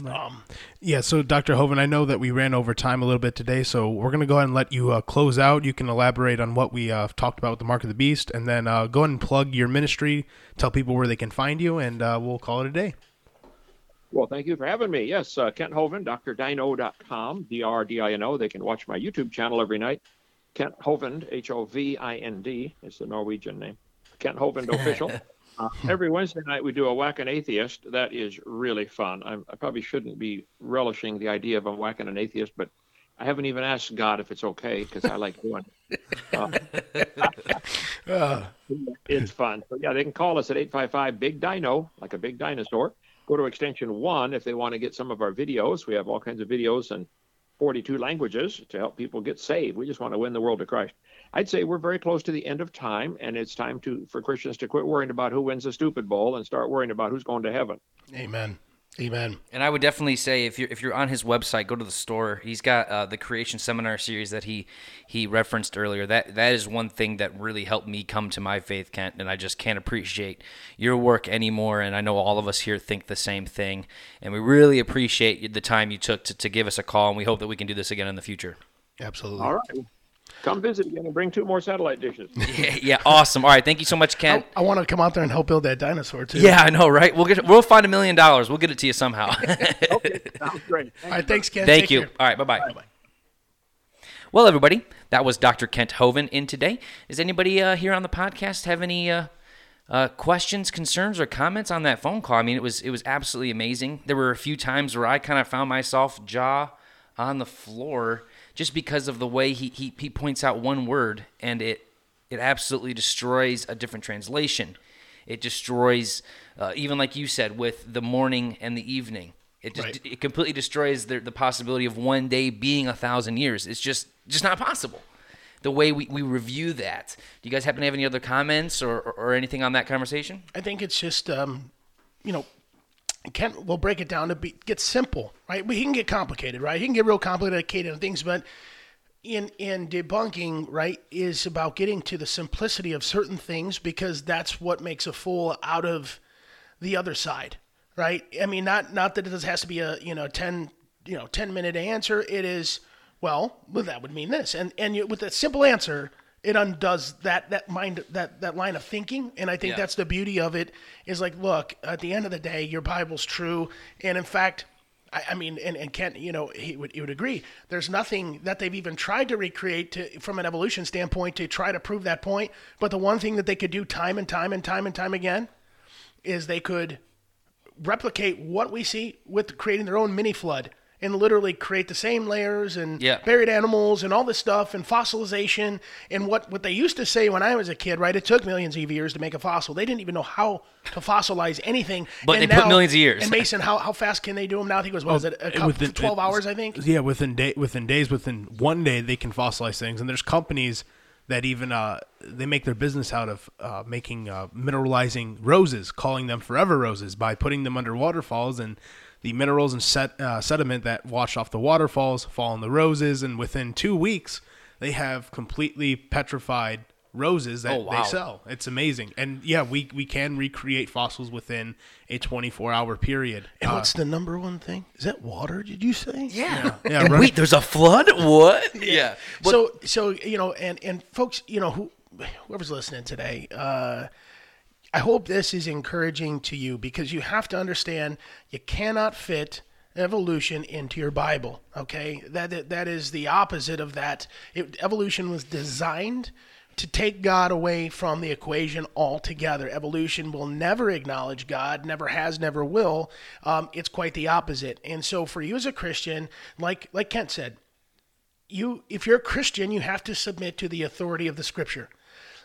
Speaker 6: Um,
Speaker 5: Yeah, so Dr. Hovind, I know that we ran over time a little bit today, so we're going to go ahead and let you uh, close out. You can elaborate on what we uh, talked about with the Mark of the Beast, and then uh, go ahead and plug your ministry, tell people where they can find you, and uh, we'll call it a day.
Speaker 7: Well, thank you for having me. Yes, uh, Kent Hovind, drdino.com, D-R-D-I-N-O. They can watch my YouTube channel every night. Kent Hovind, H-O-V-I-N-D is the Norwegian name. Kent Hovind Official. Uh, every Wednesday night we do a whack an atheist. That is really fun. I'm, I probably shouldn't be relishing the idea of a whacking an atheist, but I haven't even asked God if it's okay because I like doing it. Uh, it's fun. So yeah, they can call us at 855 Big Dino, like a big dinosaur. Go to extension one if they want to get some of our videos. We have all kinds of videos in 42 languages to help people get saved. We just want to win the world to Christ. I'd say we're very close to the end of time, and it's time to for Christians to quit worrying about who wins the stupid bowl and start worrying about who's going to heaven.
Speaker 6: amen. Amen.
Speaker 4: And I would definitely say if you're if you're on his website, go to the store. He's got uh, the Creation Seminar series that he he referenced earlier. That that is one thing that really helped me come to my faith, Kent. And I just can't appreciate your work anymore. And I know all of us here think the same thing. And we really appreciate the time you took to, to give us a call. And we hope that we can do this again in the future.
Speaker 6: Absolutely.
Speaker 7: All right. Come visit again and bring two more satellite dishes.
Speaker 4: Yeah, yeah, awesome. All right, thank you so much, Kent.
Speaker 6: I, I want to come out there and help build that dinosaur too.
Speaker 4: Yeah, I know, right? We'll get we'll find a million dollars. We'll get it to you somehow.
Speaker 7: okay, sounds great.
Speaker 6: All right. Thanks, Ken.
Speaker 4: Thank
Speaker 6: Take
Speaker 4: you.
Speaker 6: care.
Speaker 4: All right, bye bye. Well, everybody, that was Dr. Kent Hovind in today. Is anybody uh, here on the podcast have any uh, uh, questions, concerns, or comments on that phone call? I mean, it was it was absolutely amazing. There were a few times where I kind of found myself jaw on the floor just because of the way he, he, he points out one word and it it absolutely destroys a different translation. It destroys, uh, even like you said, with the morning and the evening. It just
Speaker 6: Right.
Speaker 4: it completely destroys the, the possibility of one day being a thousand years. It's just just not possible. The way we, we review that. Do you guys happen to have any other comments or, or, or anything on that conversation?
Speaker 6: I think it's just, um, you know, Kent will break it down to be get simple, right? We can get complicated, right? He can get real complicated on things, but in in debunking, right, is about getting to the simplicity of certain things because that's what makes a fool out of the other side, right? I mean, not not that it has to be a you know ten you know ten minute answer. It is well, well that would mean this, and and you, with a simple answer, it undoes that that mind that that line of thinking, and I think
Speaker 4: Yeah.
Speaker 6: that's the beauty of it. Is like, look, at the end of the day, your Bible's true, and in fact. I, I mean, and, and Kent, you know, he would, he would agree. There's nothing that they've even tried to recreate to, from an evolution standpoint to try to prove that point. But the one thing that they could do time and time and time and time again is they could replicate what we see with creating their own mini flood and literally create the same layers and
Speaker 4: Yeah.
Speaker 6: buried animals and all this stuff and fossilization and what, what they used to say when I was a kid, right? It took millions of years to make a fossil. They didn't even know how to fossilize anything.
Speaker 4: But
Speaker 6: And
Speaker 4: they put millions of years.
Speaker 6: And Mason, how, how fast can they do them now? I think it was, what was it, a couple,
Speaker 5: within-
Speaker 6: 12
Speaker 5: it's-
Speaker 6: hours, I think?
Speaker 5: Yeah, within day within days, within one day, they can fossilize things, and there's companies that even uh, they make their business out of uh, making uh, mineralizing roses, calling them forever roses by putting them under waterfalls and. The minerals and set, uh, sediment that wash off the waterfalls fall on the roses, and within two weeks, they have completely petrified roses that
Speaker 4: Oh, wow.
Speaker 5: they sell. It's amazing, and yeah, we we can recreate fossils within a 24 hour period.
Speaker 6: And
Speaker 5: Uh,
Speaker 6: what's the number one thing? Is that water, did you say?
Speaker 4: Yeah.
Speaker 5: yeah,
Speaker 4: And
Speaker 5: run-
Speaker 4: wait, there's a flood? What? Yeah. But-
Speaker 6: so so you know and and folks you know who whoever's listening today uh i hope this is encouraging to you because you have to understand you cannot fit evolution into your bible okay that that- is the opposite of that it, evolution was designed to take God away from the equation altogether. Evolution will never acknowledge God, never has, never will. Um, it's quite the opposite. And so, for you as a Christian, like like Kent said, you if you're a Christian, you have to submit to the authority of the scripture.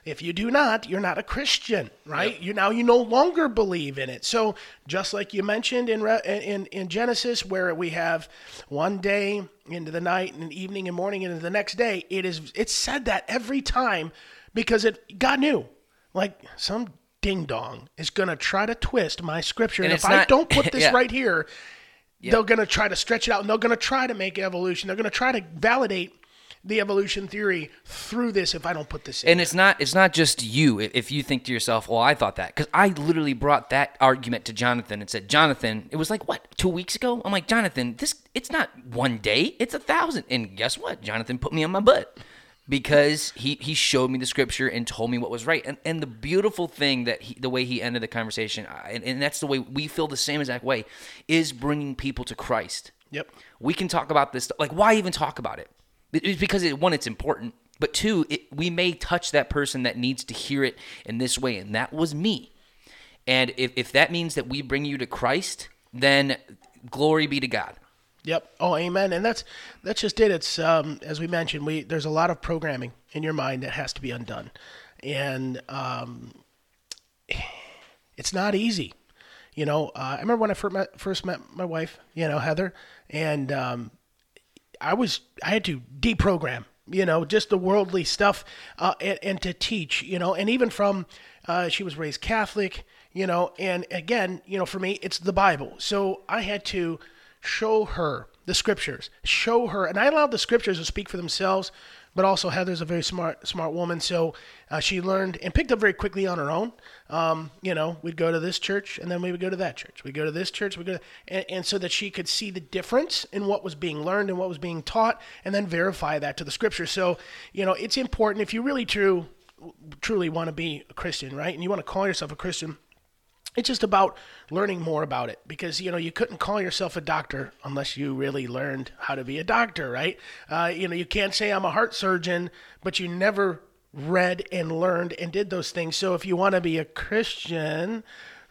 Speaker 6: If you do not, you're not a Christian, right? You now you no longer believe in it. So just like you mentioned in in in Genesis, where we have one day into the night and evening and morning into the next day, it is it's said that every time because it God knew, like some ding dong is going to try to twist my scripture, and,
Speaker 4: And
Speaker 6: if
Speaker 4: it's
Speaker 6: I don't put this
Speaker 4: yeah.
Speaker 6: right here, they're going to try to stretch it out and they're going to try to make evolution. They're going to try to validate the evolution theory through this if I don't put this in.
Speaker 4: And it's not it's not just you. If you think to yourself, "Well, I thought that," because I literally brought that argument to Jonathan and said, "Jonathan, it was like what two weeks ago." I'm like, "Jonathan, this it's not one day; it's a thousand. And guess what? Jonathan put me on my butt because he he showed me the scripture and told me what was right. And and the beautiful thing that he, the way he ended the conversation, uh, and, and that's the way we feel the same exact way, is bringing people to Christ.
Speaker 6: Yep.
Speaker 4: we can talk about this. Like, why even talk about it? It's because it, one, it's important, but two, it, we may touch that person that needs to hear it in this way, and that was me. And if, if that means that we bring you to Christ, then glory be to God.
Speaker 6: Yep. Oh, amen. And that's that's just it. It's um, as we mentioned, we there's a lot of programming in your mind that has to be undone, and um, it's not easy. You know, uh, I remember when I first met, first met my wife, you know, Heather, and um, I was I had to deprogram, you know, just the worldly stuff, uh, and, and to teach, you know, and even from uh, she was raised Catholic, you know, and again, you know, for me, it's the Bible, so I had to show her the scriptures, show her, and I allowed the scriptures to speak for themselves. But also, Heather's a very smart, smart woman, so uh, she learned and picked up very quickly on her own. Um, you know, we'd go to this church, and then we would go to that church. We'd go to this church, we go, to, and, and so that she could see the difference in what was being learned and what was being taught, and then verify that to the scripture. So, you know, it's important if you really true, truly want to be a Christian, right, and you want to call yourself a Christian it's just about learning more about it because you know you couldn't call yourself a doctor unless you really learned how to be a doctor right uh, you know you can't say i'm a heart surgeon but you never read and learned and did those things so if you want to be a christian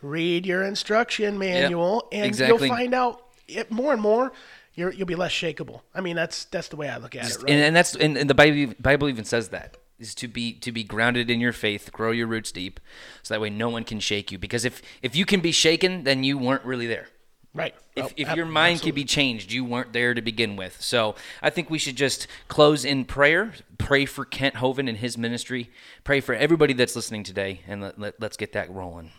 Speaker 6: read your instruction manual and
Speaker 4: exactly.
Speaker 6: you'll find out it more and more you're, you'll be less shakable i mean that's that's the way i look at it right
Speaker 4: And, and that's and, and the Bible, Bible even says that. Is to be to be grounded in your faith, grow your roots deep, so that way no one can shake you. Because if if you can be shaken, then you weren't really there.
Speaker 6: Right.
Speaker 4: If,
Speaker 6: Oh,
Speaker 4: if your mind
Speaker 6: absolutely.
Speaker 4: can be changed, you weren't there to begin with. So I think we should just close in prayer. Pray for Kent Hovind and his ministry. Pray for everybody that's listening today, and let, let, let's get that rolling.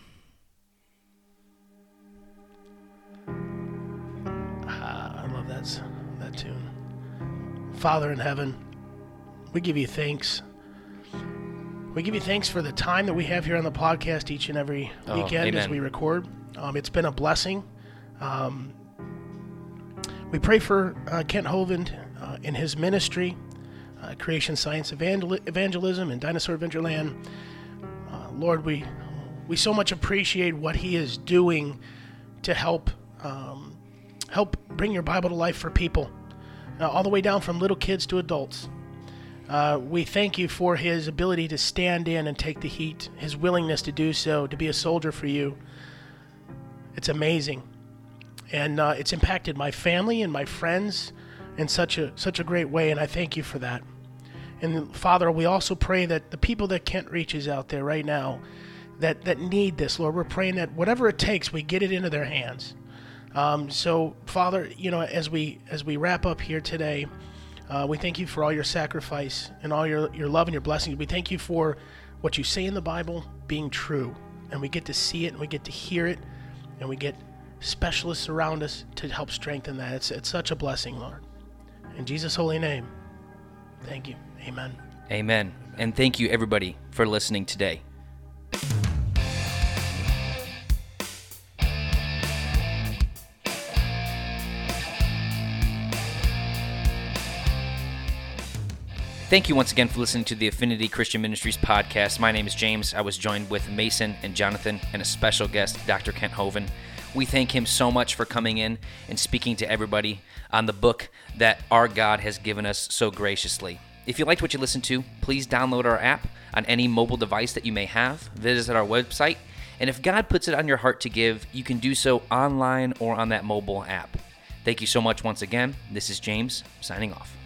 Speaker 6: Ah, I love that that tune. Father in heaven, we give you thanks. We give you thanks for the time that we have here on the podcast each and every
Speaker 4: Oh,
Speaker 6: weekend as we record. Um, it's been a blessing. Um, we pray for uh, Kent Hovind uh, in his ministry, uh, Creation Science Evangel- Evangelism and Dinosaur Adventureland. Uh, Lord, we we so much appreciate what he is doing to help um, help bring your Bible to life for people, uh, all the way down from little kids to adults. Uh, we thank you for his ability to stand in and take the heat, his willingness to do so, to be a soldier for you. It's amazing, and uh, it's impacted my family and my friends in such a such a great way, and I thank you for that. And Father, we also pray that the people that Kent reaches out there right now, that that need this, Lord, we're praying that whatever it takes, we get it into their hands. Um, so, Father, you know, as we as we wrap up here today, uh, we thank you for all your sacrifice and all your your love and your blessings. We thank you for what you say in the Bible being true, and we get to see it and we get to hear it, and we get specialists around us to help strengthen that. It's it's such a blessing, Lord. In Jesus' holy name, thank you. Amen.
Speaker 4: Amen. And thank you, everybody, for listening today. Thank you once again for listening to the Affinity Christian Ministries podcast. My name is James. I was joined with Mason and Jonathan and a special guest, Dr. Kent Hovind. We thank him so much for coming in and speaking to everybody on the book that our God has given us so graciously. If you liked what you listened to, please download our app on any mobile device that you may have. Visit our website. And if God puts it on your heart to give, you can do so online or on that mobile app. Thank you so much once again. This is James signing off.